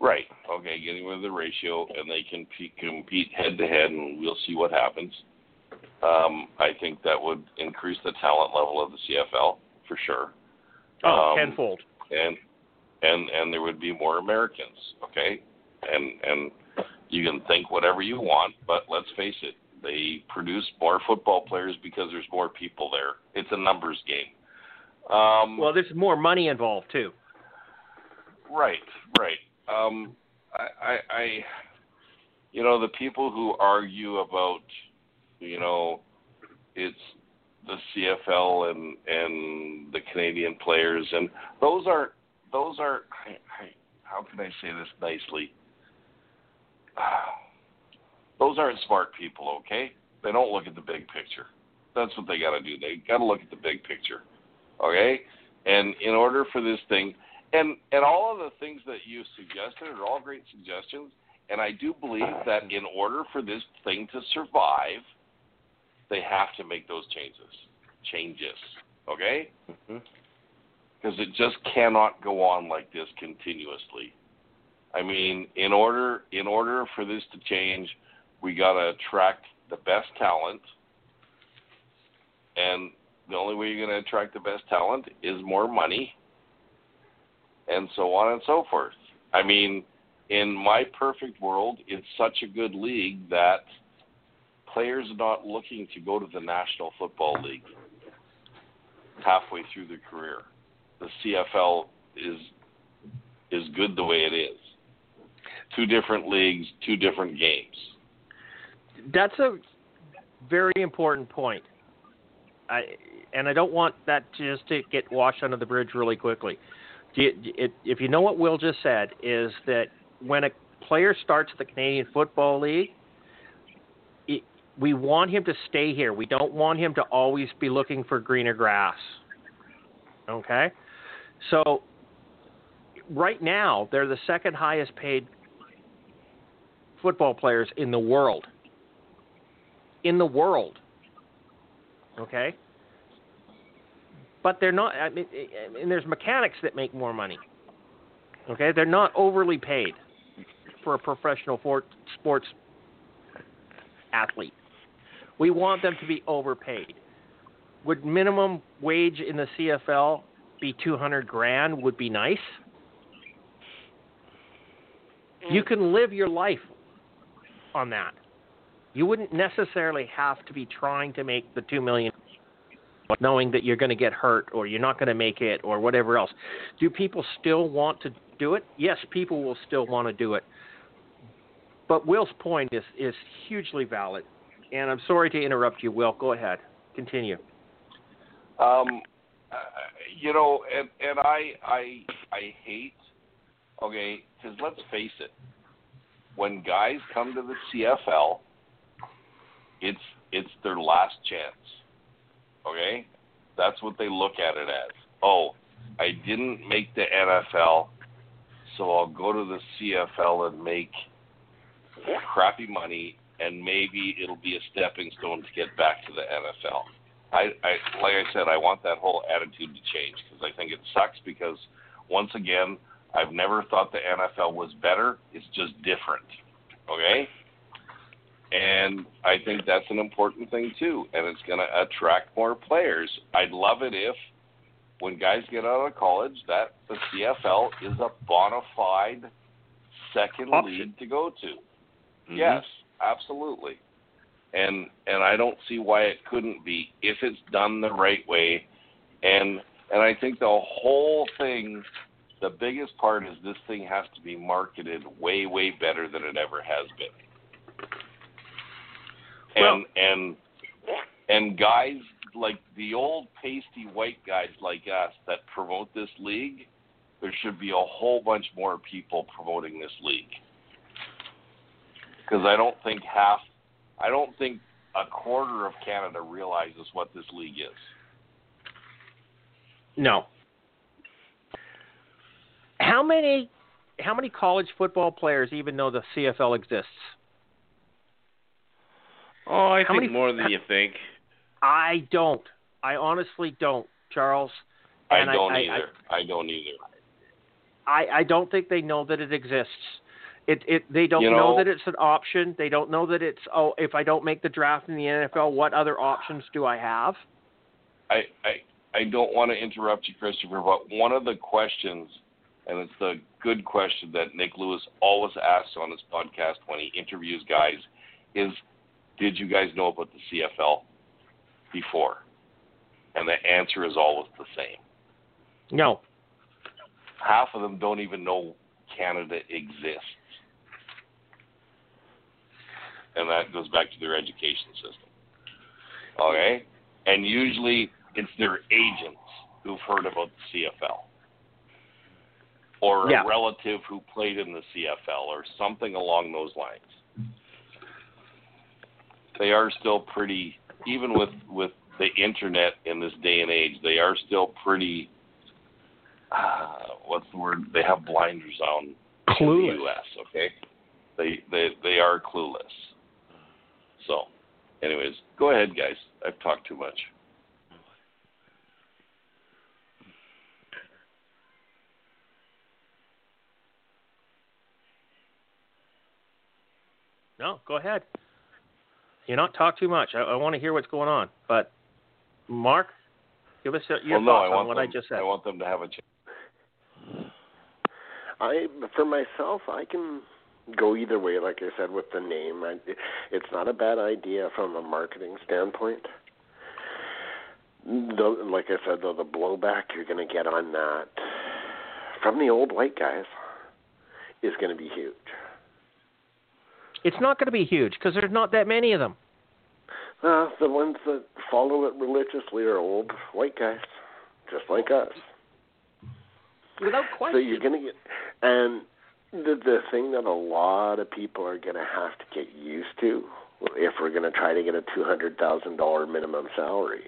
right, okay, getting rid of the ratio, and they can pe- compete head to head, and we'll see what happens. Um, I think that would increase the talent level of the CFL for sure. Oh, Um, tenfold. and and and there would be more Americans, okay? And and you can think whatever you want, but let's face it, they produce more football players because there's more people there. It's a numbers game. Um, Well, there's more money involved too. right, right. Um, I, I, I, you know, the people who argue about, you know, it's the CFL and and the Canadian players, and those are those are. How can I say this nicely? Those aren't smart people, okay? They don't look at the big picture. That's what they got to do. They got to look at the big picture, okay? And in order for this thing, and and all of the things that you suggested are all great suggestions, and I do believe that in order for this thing to survive, they have to make those changes. Changes, okay? Mhm. Because it just cannot go on like this continuously. I mean, in order in order for this to change, we got to attract the best talent, and the only way you're going to attract the best talent is more money, and so on and so forth. I mean, in my perfect world, it's such a good league that players not looking to go to the National Football League halfway through their career. The CFL is is good the way it is. Two different leagues, two different games. That's a very important point. I and I don't want that just to get washed under the bridge really quickly. If you know what Will just said, is that when a player starts the Canadian Football League, we want him to stay here. We don't want him to always be looking for greener grass. Okay? So right now, they're the second highest paid football players in the world. In the world. Okay? But they're not, I mean, and there's mechanics that make more money. Okay? They're not overly paid for a professional for, sports athlete. We want them to be overpaid. Would minimum wage in the CFL be 200 grand would be nice? Mm. You can live your life on that. You wouldn't necessarily have to be trying to make the 2 million knowing that you're going to get hurt or you're not going to make it or whatever else. Do people still want to do it? Yes, people will still want to do it. But Will's point is is hugely valid. And I'm sorry to interrupt you, Will. Go ahead. Continue. Um, uh, you know, and and I I I hate. Okay, because let's face it, when guys come to the CFL, it's it's their last chance. Okay, that's what they look at it as. Oh, I didn't make the NFL, so I'll go to the CFL and make crappy money, and maybe it'll be a stepping stone to get back to the NFL. I, I like I said, I want that whole attitude to change because I think it sucks because once again, I've never thought the NFL was better. It's just different. Okay? And I think that's an important thing too, and it's going to attract more players. I'd love it if, when guys get out of college, that the CFL is a bona fide second Option. league to go to. Mhm. Yes, absolutely. And and I don't see why it couldn't be if it's done the right way. And and I think the whole thing the biggest part is this thing has to be marketed way way better than it ever has been. And and and guys like the old pasty white guys like us that promote this league, there should be a whole bunch more people promoting this league because I don't think half, I don't think a quarter of Canada realizes what this league is. No. How many how many college football players even know the CFL exists? Oh, I How think many- more than you think. I don't. I honestly don't, Charles. And I don't I, either. I, don't either. I, I don't think they know that it exists. It it they don't You know, know- that it's an option. They don't know that it's oh if I don't make the draft in the NFL, what other options do I have? I, I I don't want to interrupt you, Christopher, but one of the questions, and it's the good question that Nick Lewis always asks on his podcast when he interviews guys, is, did you guys know about the CFL before? And the answer is always the same. No. half of them don't even know Canada exists. And that goes back to their education system. Okay? And usually it's their agents who've heard about the CFL. Or Yeah. a relative who played in the CFL or something along those lines. They are still pretty even with with the internet in this day and age, they are still pretty uh, what's the word? They have blinders on in the Clueless. U.S. Okay, they they they are clueless. So, anyways, go ahead, guys. I've talked too much. No, go ahead. You not talk too much. I, I want to hear what's going on. But Mark, give us your well, no, thoughts I want on what them, I just said. I want them to have a chance. I, for myself, I can go either way. Like I said, with the name, I, it's not a bad idea from a marketing standpoint. The, like I said, though, the blowback you're going to get on that from the old white guys is going to be huge. It's not going to be huge because there's not that many of them. Uh, the ones that follow it religiously are old white guys, just like us. Without question. So you're going to get, and the the thing that a lot of people are going to have to get used to, if we're going to try to get a two hundred thousand dollar minimum salary,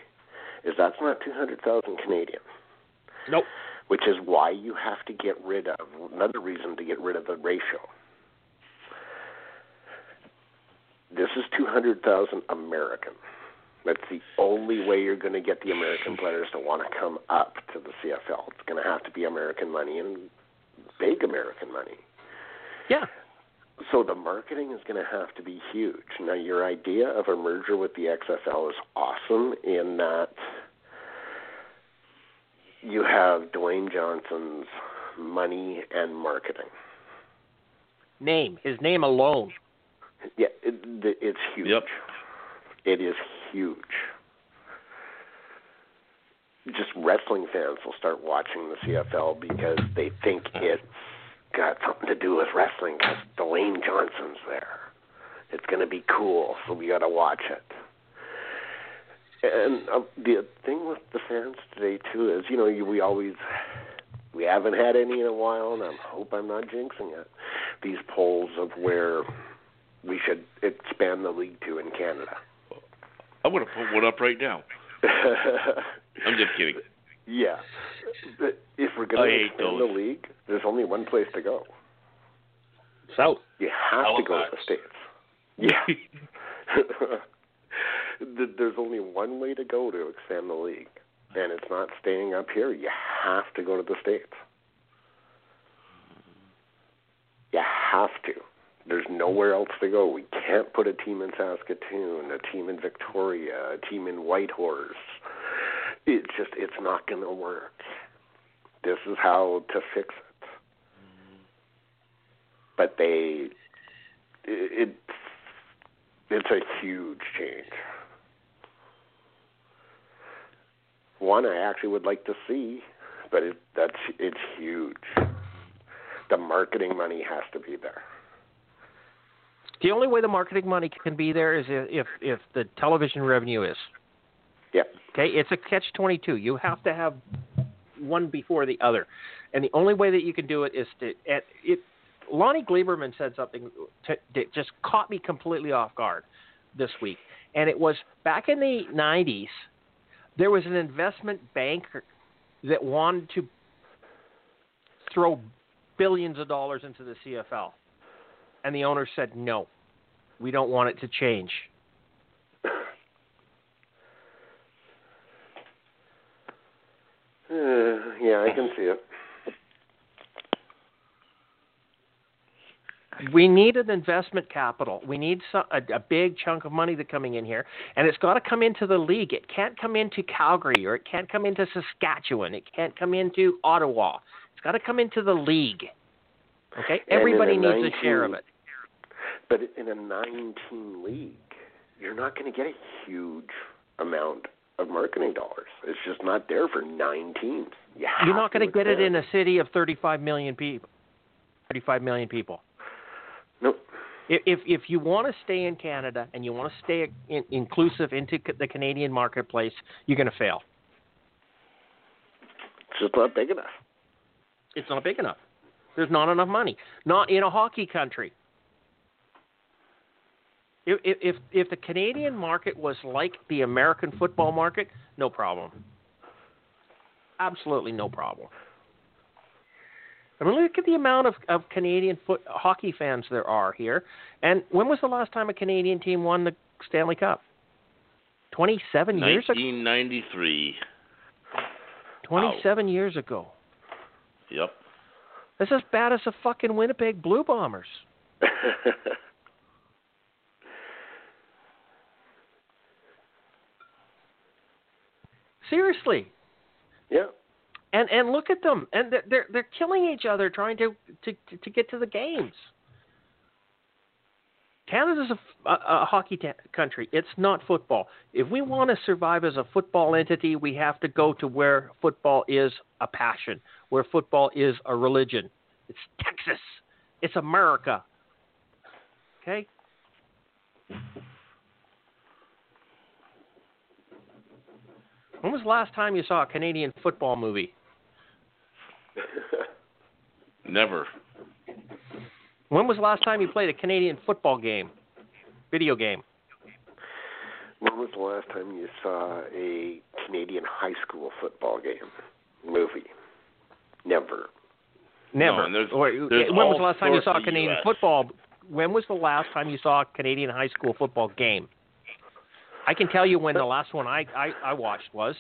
is that's not two hundred thousand Canadian. Nope. Which is why you have to get rid of another reason to get rid of the ratio. This is two hundred thousand American. That's the only way you're going to get the American players to want to come up to the CFL. It's going to have to be American money and big American money. Yeah. So the marketing is going to have to be huge. Now, your idea of a merger with the XFL is awesome in that you have Dwayne Johnson's money and marketing. Name. His name alone. Yeah, it, it's huge. Yep. It is huge. Just wrestling fans will start watching the CFL because they think it's got something to do with wrestling because Dwayne Johnson's there. It's going to be cool, so we got to watch it. And um, the thing with the fans today too is, you know, you, we always we haven't had any in a while, and I hope I'm not jinxing it. These polls of where we should expand the league to in Canada. I'm going to put one up right now. I'm just kidding. Yeah, but if we're going to expand those. the league, there's only one place to go. South. You have to go to the states. Yeah. There's only one way to go to expand the league, and it's not staying up here. You have to go to the states. You have to. There's nowhere else to go. We can't put a team in Saskatoon, a team in Victoria, a team in Whitehorse. It's just it's not going to work. This is how to fix it. Mm-hmm. But they it, it's a huge change. One I actually would like to see, but it that's it's huge. The marketing money has to be there. The only way the marketing money can be there is if, if the television revenue is. Yep. Okay, it's a catch twenty two. You have to have one before the other, and the only way that you can do it is to and it. Lonie Glieberman said something to, that just caught me completely off guard this week, and it was back in the '90s. There was an investment banker that wanted to throw billions of dollars into the CFL, and the owner said no, we don't want it to change. Uh, yeah, I can see it. We need an investment capital. We need some, a, a big chunk of money that's coming in here, and it's got to come into the league. It can't come into Calgary or it can't come into Saskatchewan. It can't come into Ottawa. It's got to come into the league. Okay, And everybody needs a share of it. But in a nine-team league, you're not going to get a huge amount of marketing dollars. It's just not there for nine teams. You you're not going to get it in a city of 35 million people. 35 million people. Nope. If if, if you want to stay in Canada and you want to stay in, inclusive into the Canadian marketplace, you're going to fail. It's just not big enough. It's not big enough. There's not enough money. Not in a hockey country. If if, if the Canadian market was like the American football market, no problem. Absolutely no problem. I mean, look at the amount of, of Canadian foot hockey fans there are here. And when was the last time a Canadian team won the Stanley Cup? Twenty-seven years ago. 1993. Twenty-seven years ago. Yep. That's as bad as the fucking Winnipeg Blue Bombers. Seriously. yeah. And and look at them, and they're they're, killing each other trying to, to to get to the games. Canada's a hockey ta- country. It's not football. If we want to survive as a football entity, we have to go to where football is a passion, where football is a religion. It's Texas. It's America. Okay. When was the last time you saw a Canadian football movie? Never. When was the last time you played a Canadian football game? Video game. when was the last time you saw a Canadian high school football game movie? Never. Never. No, there's- there's when was the last time you saw a Canadian US. football? When was the last time you saw a Canadian high school football game? I can tell you when the last one I I, I watched was.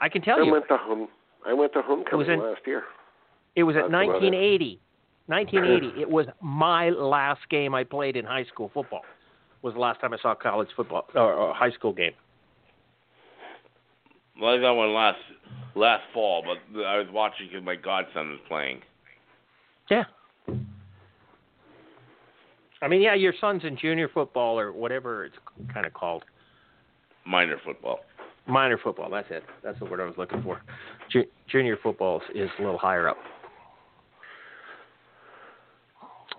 I can tell I you. went to home. I went to homecoming in- last year. It was at That's about it. 1980. 1980. it was my last game I played in high school football. Was the last time I saw college football or, or high school game. Well, I got one last last fall, but I was watching because my godson was playing. Yeah. I mean, yeah, your son's in junior football or whatever it's kind of called. Minor football. Minor football. That's it. That's the word I was looking for. Ju- junior football is a little higher up.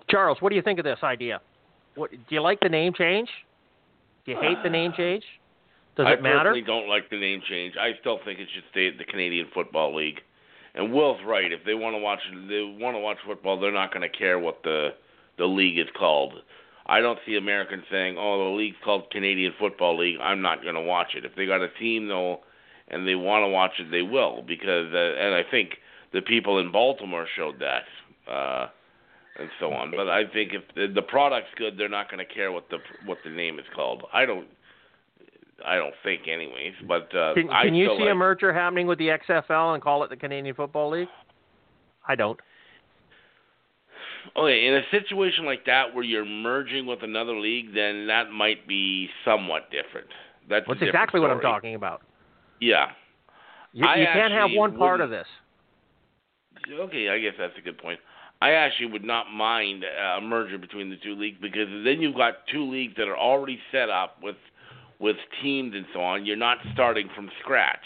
Charles, what do you think of this idea? What do you like the name change? Do you hate the name change? Does I it matter? personally don't like the name change. I still think it should stay at the Canadian Football League. And Will's right. If they want to watch, they want to watch football. They're not going to care what the the league is called. I don't see Americans saying, "Oh, the league's called Canadian Football League. I'm not going to watch it." If they got a team though, and they want to watch it, they will because, uh, and I think the people in Baltimore showed that, uh, and so on. But I think if the, the product's good, they're not going to care what the what the name is called. I don't. I don't think, anyways. But uh, Can, can you see like, a merger happening with the XFL and call it the Canadian Football League? I don't. Okay, in a situation like that where you're merging with another league, then that might be somewhat different. That's different exactly what I'm talking about. Yeah. You, you can't have one part of this. Okay, I guess that's a good point. I actually would not mind uh, a merger between the two leagues because then you've got two leagues that are already set up with with teams and so on. You're not starting from scratch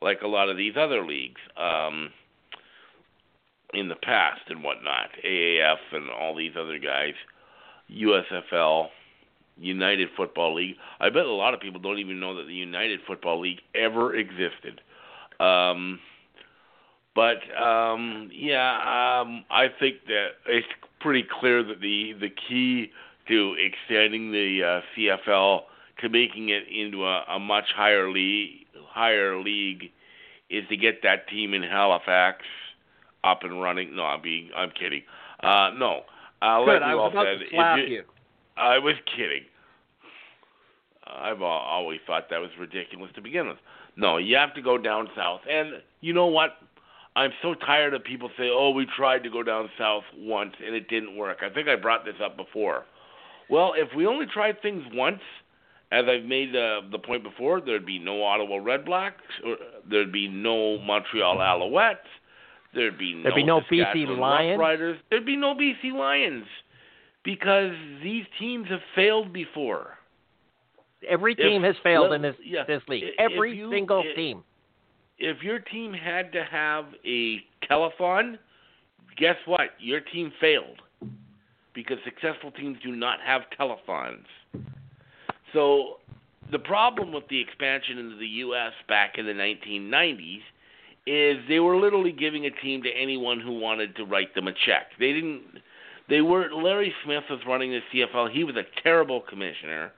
like a lot of these other leagues um, in the past and whatnot. AAF and all these other guys, USFL, United Football League. I bet a lot of people don't even know that the United Football League ever existed. Um, but um, yeah, um, I think that it's pretty clear that the the key to extending the uh, CFL to making it into a, a much higher league higher league is to get that team in Halifax up and running. No, I'm being I'm kidding. Uh, no, uh, Good. like I was all about said, to slap you- you. I was kidding. I've always thought that was ridiculous to begin with. No, you have to go down south. And you know what? I'm so tired of people say, "Oh, we tried to go down south once and it didn't work." I think I brought this up before. Well, if we only tried things once, as I've made uh, the point before, there'd be no Ottawa Red Blacks, or there'd be no Montreal Alouettes, there'd be no There'd be no BC Lions. Roughriders, there'd be no BC Lions because these teams have failed before. Every If- team has failed let- in this yeah, this league. Every you- single i- team. If your team had to have a telethon, guess what? Your team failed because successful teams do not have telethons. So the problem with the expansion into the U.S. back in the 1990s is they were literally giving a team to anyone who wanted to write them a check. They didn't. They were. Larry Smith was running the CFL. He was a terrible commissioner.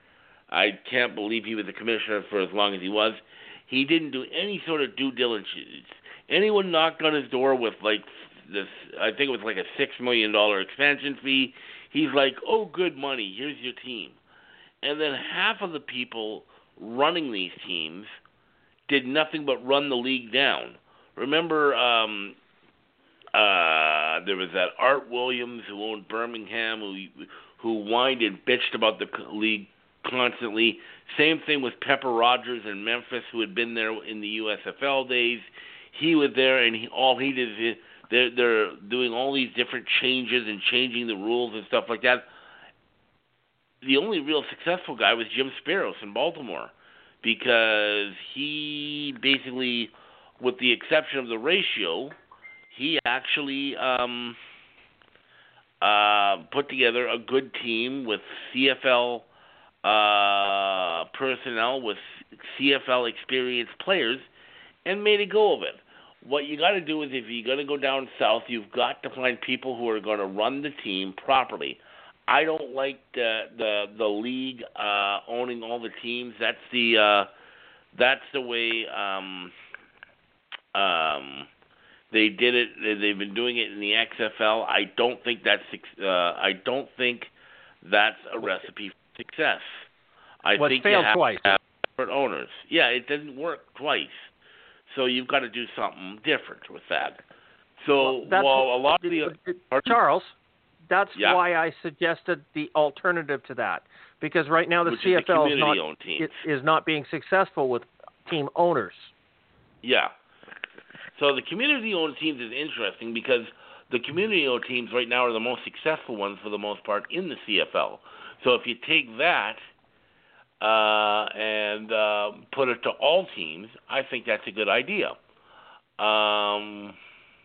I can't believe he was a commissioner for as long as he was. He didn't do any sort of due diligence. Anyone knocked on his door with like this, I think it was like a six million dollar expansion fee. He's like, "Oh, good money. Here's your team." And then half of the people running these teams did nothing but run the league down. Remember, um, uh, there was that Art Williams who owned Birmingham, who who whined and bitched about the league constantly. Same thing with Pepper Rogers in Memphis, who had been there in the USFL days. He was there, and he, all he did is they're they're doing all these different changes and changing the rules and stuff like that. The only real successful guy was Jim Speros in Baltimore, because he basically, with the exception of the ratio, he actually um, uh, put together a good team with CFL uh, personnel, with CFL experienced players, and made a go of it. What you got to do is, if you're going to go down south, you've got to find people who are going to run the team properly. I don't like the the the league uh, owning all the teams. That's the uh, that's the way um, um, they did it. They've been doing it in the XFL. I don't think that's uh, I don't think that's a recipe for success. I Well, think failed twice. different owners. Yeah, it didn't work twice. So you've got to do something different with that. So Well, while a lot of the? Charles, that's Yeah. why I suggested the alternative to that. Because right now the which is the CFL is not community-owned teams. is is not being successful with team owners. Yeah. So the community-owned teams is interesting because the community-owned teams right now are the most successful ones for the most part in the CFL. So if you take that uh, and uh, put it to all teams, I think that's a good idea. Um,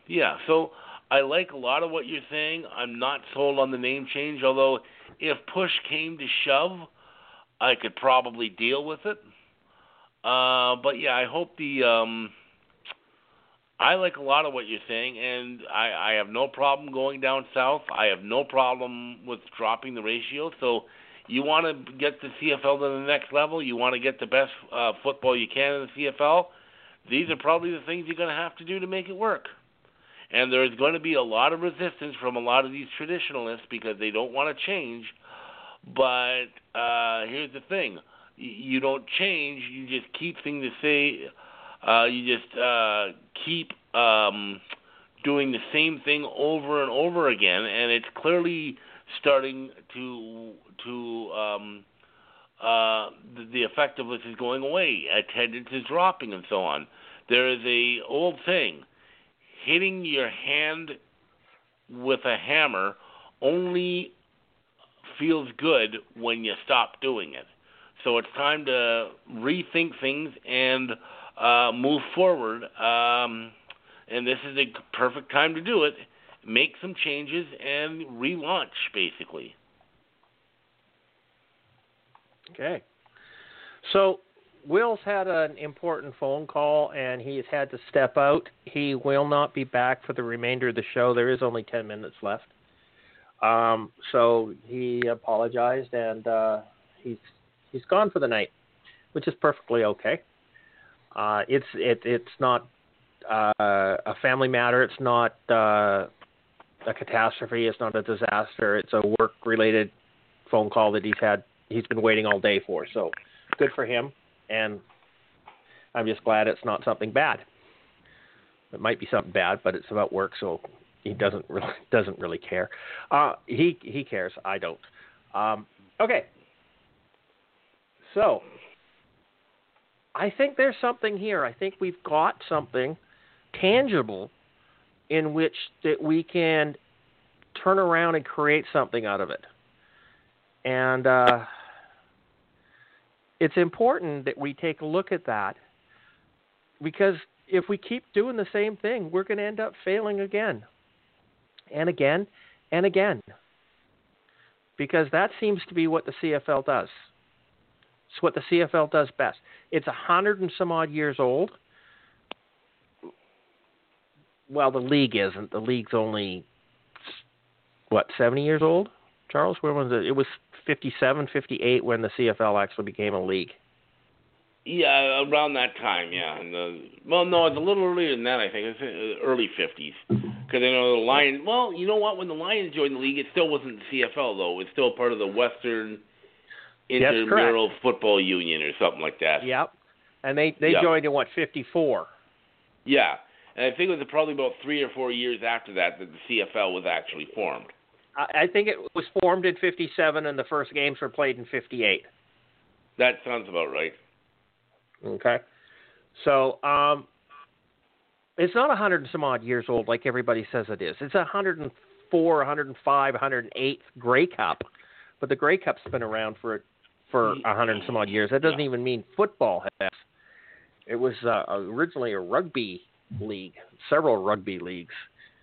yeah. So I like a lot of what you're saying. I'm not sold on the name change, although if push came to shove, I could probably deal with it. Uh, but yeah, I hope the um, I like a lot of what you're saying, and I, I have no problem going down south. I have no problem with dropping the ratio. So, you want to get the CFL to the next level. You want to get the best uh, football you can in the CFL. These are probably the things you're going to have to do to make it work. And there's going to be a lot of resistance from a lot of these traditionalists because they don't want to change. But uh, here's the thing: you don't change. You just keep things the same uh, you just uh, keep um, doing the same thing over and over again, and it's clearly starting to to um, uh, the, the effectiveness is going away. Attendance is dropping, and so on. There is a old thing: hitting your hand with a hammer only feels good when you stop doing it. So it's time to rethink things and uh, move forward. Um, and this is a perfect time to do it. Make some changes and relaunch, basically. Okay. So Will's had an important phone call and he's had to step out. He will not be back for the remainder of the show. There is only 10 minutes left. Um, so he apologized and uh, he's he's gone for the night, which is perfectly okay. Uh, it's it it's not uh, a family matter. It's not uh, a catastrophe. It's not a disaster. It's a work related phone call that he's had. He's been waiting all day for. So good for him. And I'm just glad it's not something bad. It might be something bad, but it's about work, so he doesn't really doesn't really care. Uh, he he cares. I don't. Um, okay. So I think there's something here. I think we've got something tangible in which that we can turn around and create something out of it. And uh, it's important that we take a look at that because if we keep doing the same thing, we're going to end up failing again and again and again. Because that seems to be what the CFL does. It's what the CFL does best. It's a hundred and some odd years old. Well, the league isn't. The league's only what seventy years old. Charles, where was it? It was 57, 58 when the CFL actually became a league. Yeah, around that time, yeah. And the, well, no, it's a little earlier than that. I think it's uh, early fifties. Because I know the Lions. Well, you know what? When the Lions joined the league, it still wasn't the CFL though. It's still part of the Western Intramural Football Union or something like that. Yep. And they they Yep. joined in what fifty four. Yeah, and I think it was probably about three or four years after that that the CFL was actually formed. I, think it was formed in fifty seven, and the first games were played in fifty eight. That sounds about right. Okay. So um, it's not a hundred and some odd years old like everybody says it is. It's a hundred and four, hundred and five, hundred and eight Grey Cup, but the Grey Cup's been around for for a hundred and some odd years. That doesn't even mean football has. It was uh, originally a rugby league, several rugby leagues.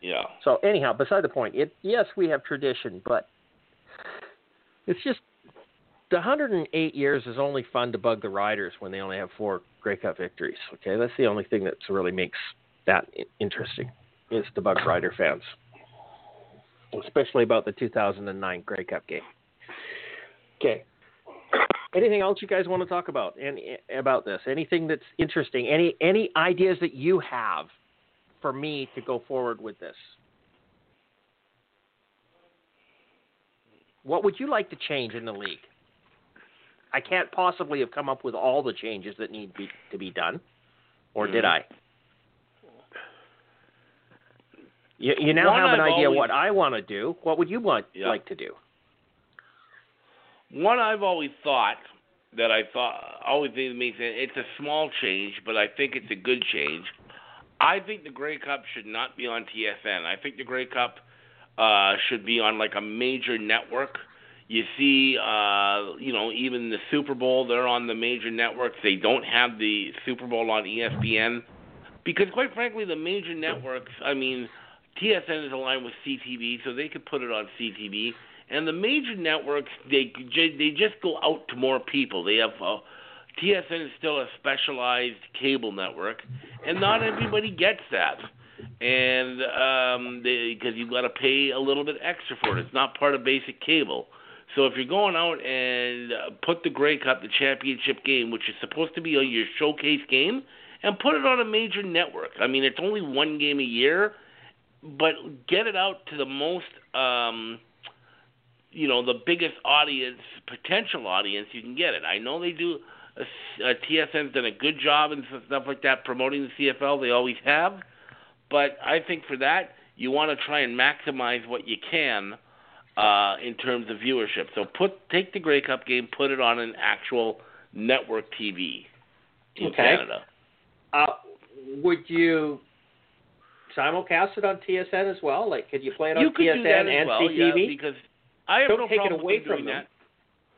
Yeah. So anyhow, beside the point, it yes we have tradition, but it's just the 108 years is only fun to bug the riders when they only have four Grey Cup victories. Okay, that's the only thing that really makes that interesting is to bug rider fans, especially about the 2009 Grey Cup game. Okay. Anything else you guys want to talk about? Any about this? Anything that's interesting? Any any ideas that you have for me to go forward with this? What would you like to change in the league? I can't possibly have come up with all the changes that need be, to be done, or did Mhm. I? You, you now One have an I've idea always- what I want to do. What would you want Yeah. like to do? One I've always thought that I thought always makes sense. It's a small change, but I think it's a good change. I think the Grey Cup should not be on TSN. I think the Grey Cup uh, should be on like a major network. You see, uh, you know, even the Super Bowl, they're on the major networks. They don't have the Super Bowl on ESPN because, quite frankly, the major networks. I mean, TSN is aligned with CTV, so they could put it on CTV. And the major networks, they they just go out to more people. They have uh, TSN is still a specialized cable network, and not everybody gets that. And um, because you've got to pay a little bit extra for it, it's not part of basic cable. So if you're going out and uh, put the Grey Cup, the championship game, which is supposed to be your showcase game, and put it on a major network. I mean, it's only one game a year, but get it out to the most, um, you know, the biggest audience, potential audience you can get it. I know they do. Uh, uh, TSN's done a good job and stuff like that promoting the CFL. They always have, but I think for that you want to try and maximize what you can uh, in terms of viewership. So put take the Grey Cup game, put it on an actual network TV in Okay. Canada. Uh, would you simulcast it on TSN as well? Like, could you play it on you could TSN do that as and well, CTV? yeah, because I have Don't no take it away with from doing them.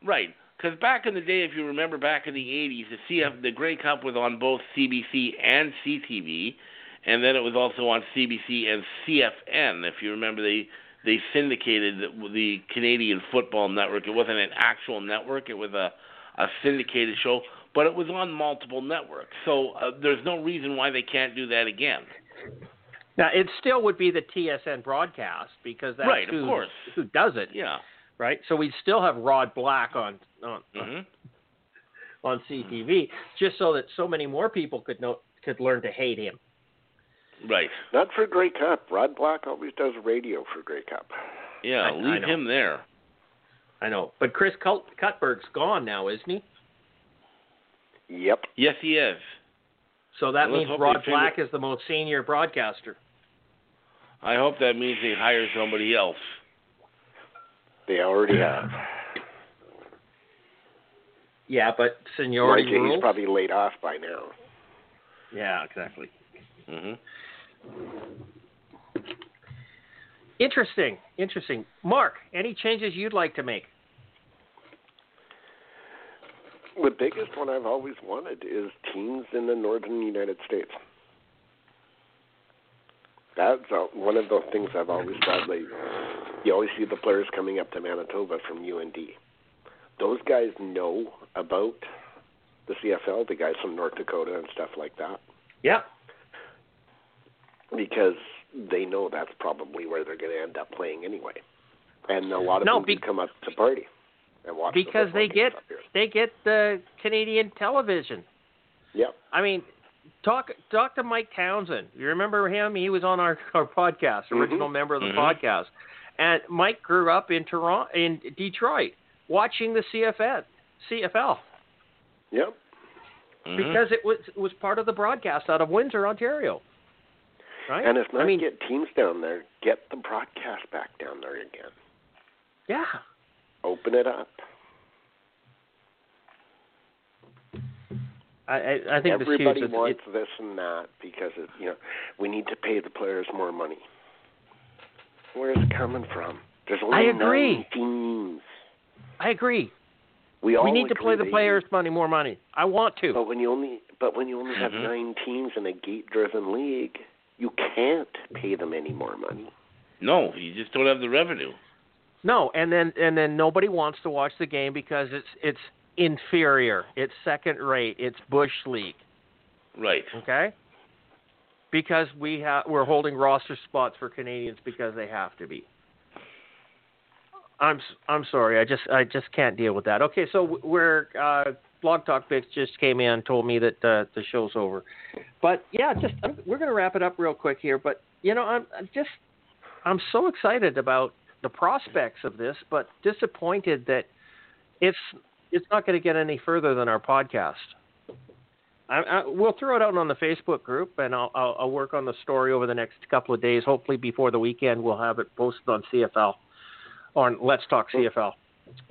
that. Right, because back in the day, if you remember, back in the '80s, the CF, the Grey Cup was on both CBC and CTV, and then it was also on CBC and CFN. If you remember, they they syndicated the, the Canadian Football Network. It wasn't an actual network; it was a a syndicated show, but it was on multiple networks. So uh, there's no reason why they can't do that again. Now, it still would be the TSN broadcast because that's Right, of who, course. who does it, Yeah. right? So we'd still have Rod Black on on hmm on CTV, just so that so many more people could know could learn to hate him. Right. Not for Grey Cup. Rod Black always does radio for Grey Cup. Yeah. I- I leave know. him there. I know, but Chris Cut- Cuthbert's gone now, isn't he? Yep. Yes, he is. So that Well, means Rod figure- Black is the most senior broadcaster. I hope that means they hire somebody else. They already have. Yeah, but Mind seniority you, rules. he's probably laid off by now. Yeah, exactly. hmm Interesting, interesting. Mark, any changes you'd like to make? The biggest one I've always wanted is teams in the northern United States. That's uh, one of the things I've always thought. Like, you always see the players coming up to Manitoba from UND. Those guys know about the CFL, the guys from North Dakota and stuff like that, Yeah. because they know that's probably where they're going to end up playing anyway. And a lot of No, them be- come up to party and watch Because football they get they get the Canadian television. Yep. I mean, talk talk to Mike Townsend. You remember him? He was on our, our podcast, original Mhm. member of the Mhm. podcast. And Mike grew up in Toronto, in Detroit, watching the CFL. CFL Yep. Mhm. because it was it was part of the broadcast out of Windsor, Ontario. Right? And if not I mean, get teams down there, get the broadcast back down there again. yeah. Open it up. I I, I think Everybody huge. It's- wants this and that because it, you know we need to pay the players more money. Where's it coming from? There's only I agree. nine teams. I agree. We all We need to play the they players money more money. I want to. But when you only but when you only have Mhm. nine teams in a gate-driven league, you can't pay them any more money. No, you just don't have the revenue. No, and then and then nobody wants to watch the game because it's it's inferior. It's second rate. It's bush league. Right. Okay. Because we have we're holding roster spots for Canadians because they have to be. I'm I'm sorry. I just I just can't deal with that. Okay, so we're uh, Blog Talk Bix just came in and told me that uh, the show's over, but yeah, just I'm, we're gonna wrap it up real quick here. But you know, I'm, I'm just I'm so excited about the prospects of this, but disappointed that it's it's not going to get any further than our podcast. I, I, we'll throw it out on the Facebook group, and I'll, I'll, I'll work on the story over the next couple of days. Hopefully, before the weekend, we'll have it posted on CFL, on Let's Talk hmm. CFL,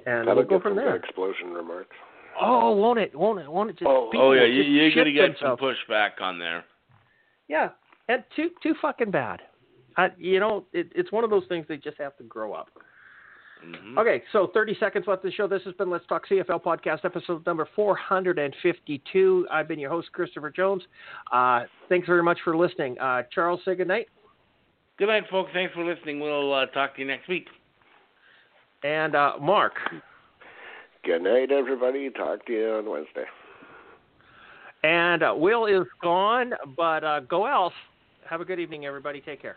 and That'll we'll go get from some there. explosion remarks. Oh, won't it? Won't it? Won't it? Just Oh, Oh yeah, you, just you're gonna get themselves. some pushback on there. Yeah, and too too fucking bad. I, you know, it, it's one of those things they just have to grow up. Hmm Okay, so 30 seconds left of the show. This has been Let's Talk CFL podcast, episode number 452. I've been your host, Christopher Jones. Uh, thanks very much for listening. Uh, Charles, say good night. Good night, folks. Thanks for listening. We'll uh, talk to you next week. And uh, Mark. Good night, everybody. Talk to you on Wednesday. And uh, Will is gone, but uh, go else. Have a good evening, everybody. Take care.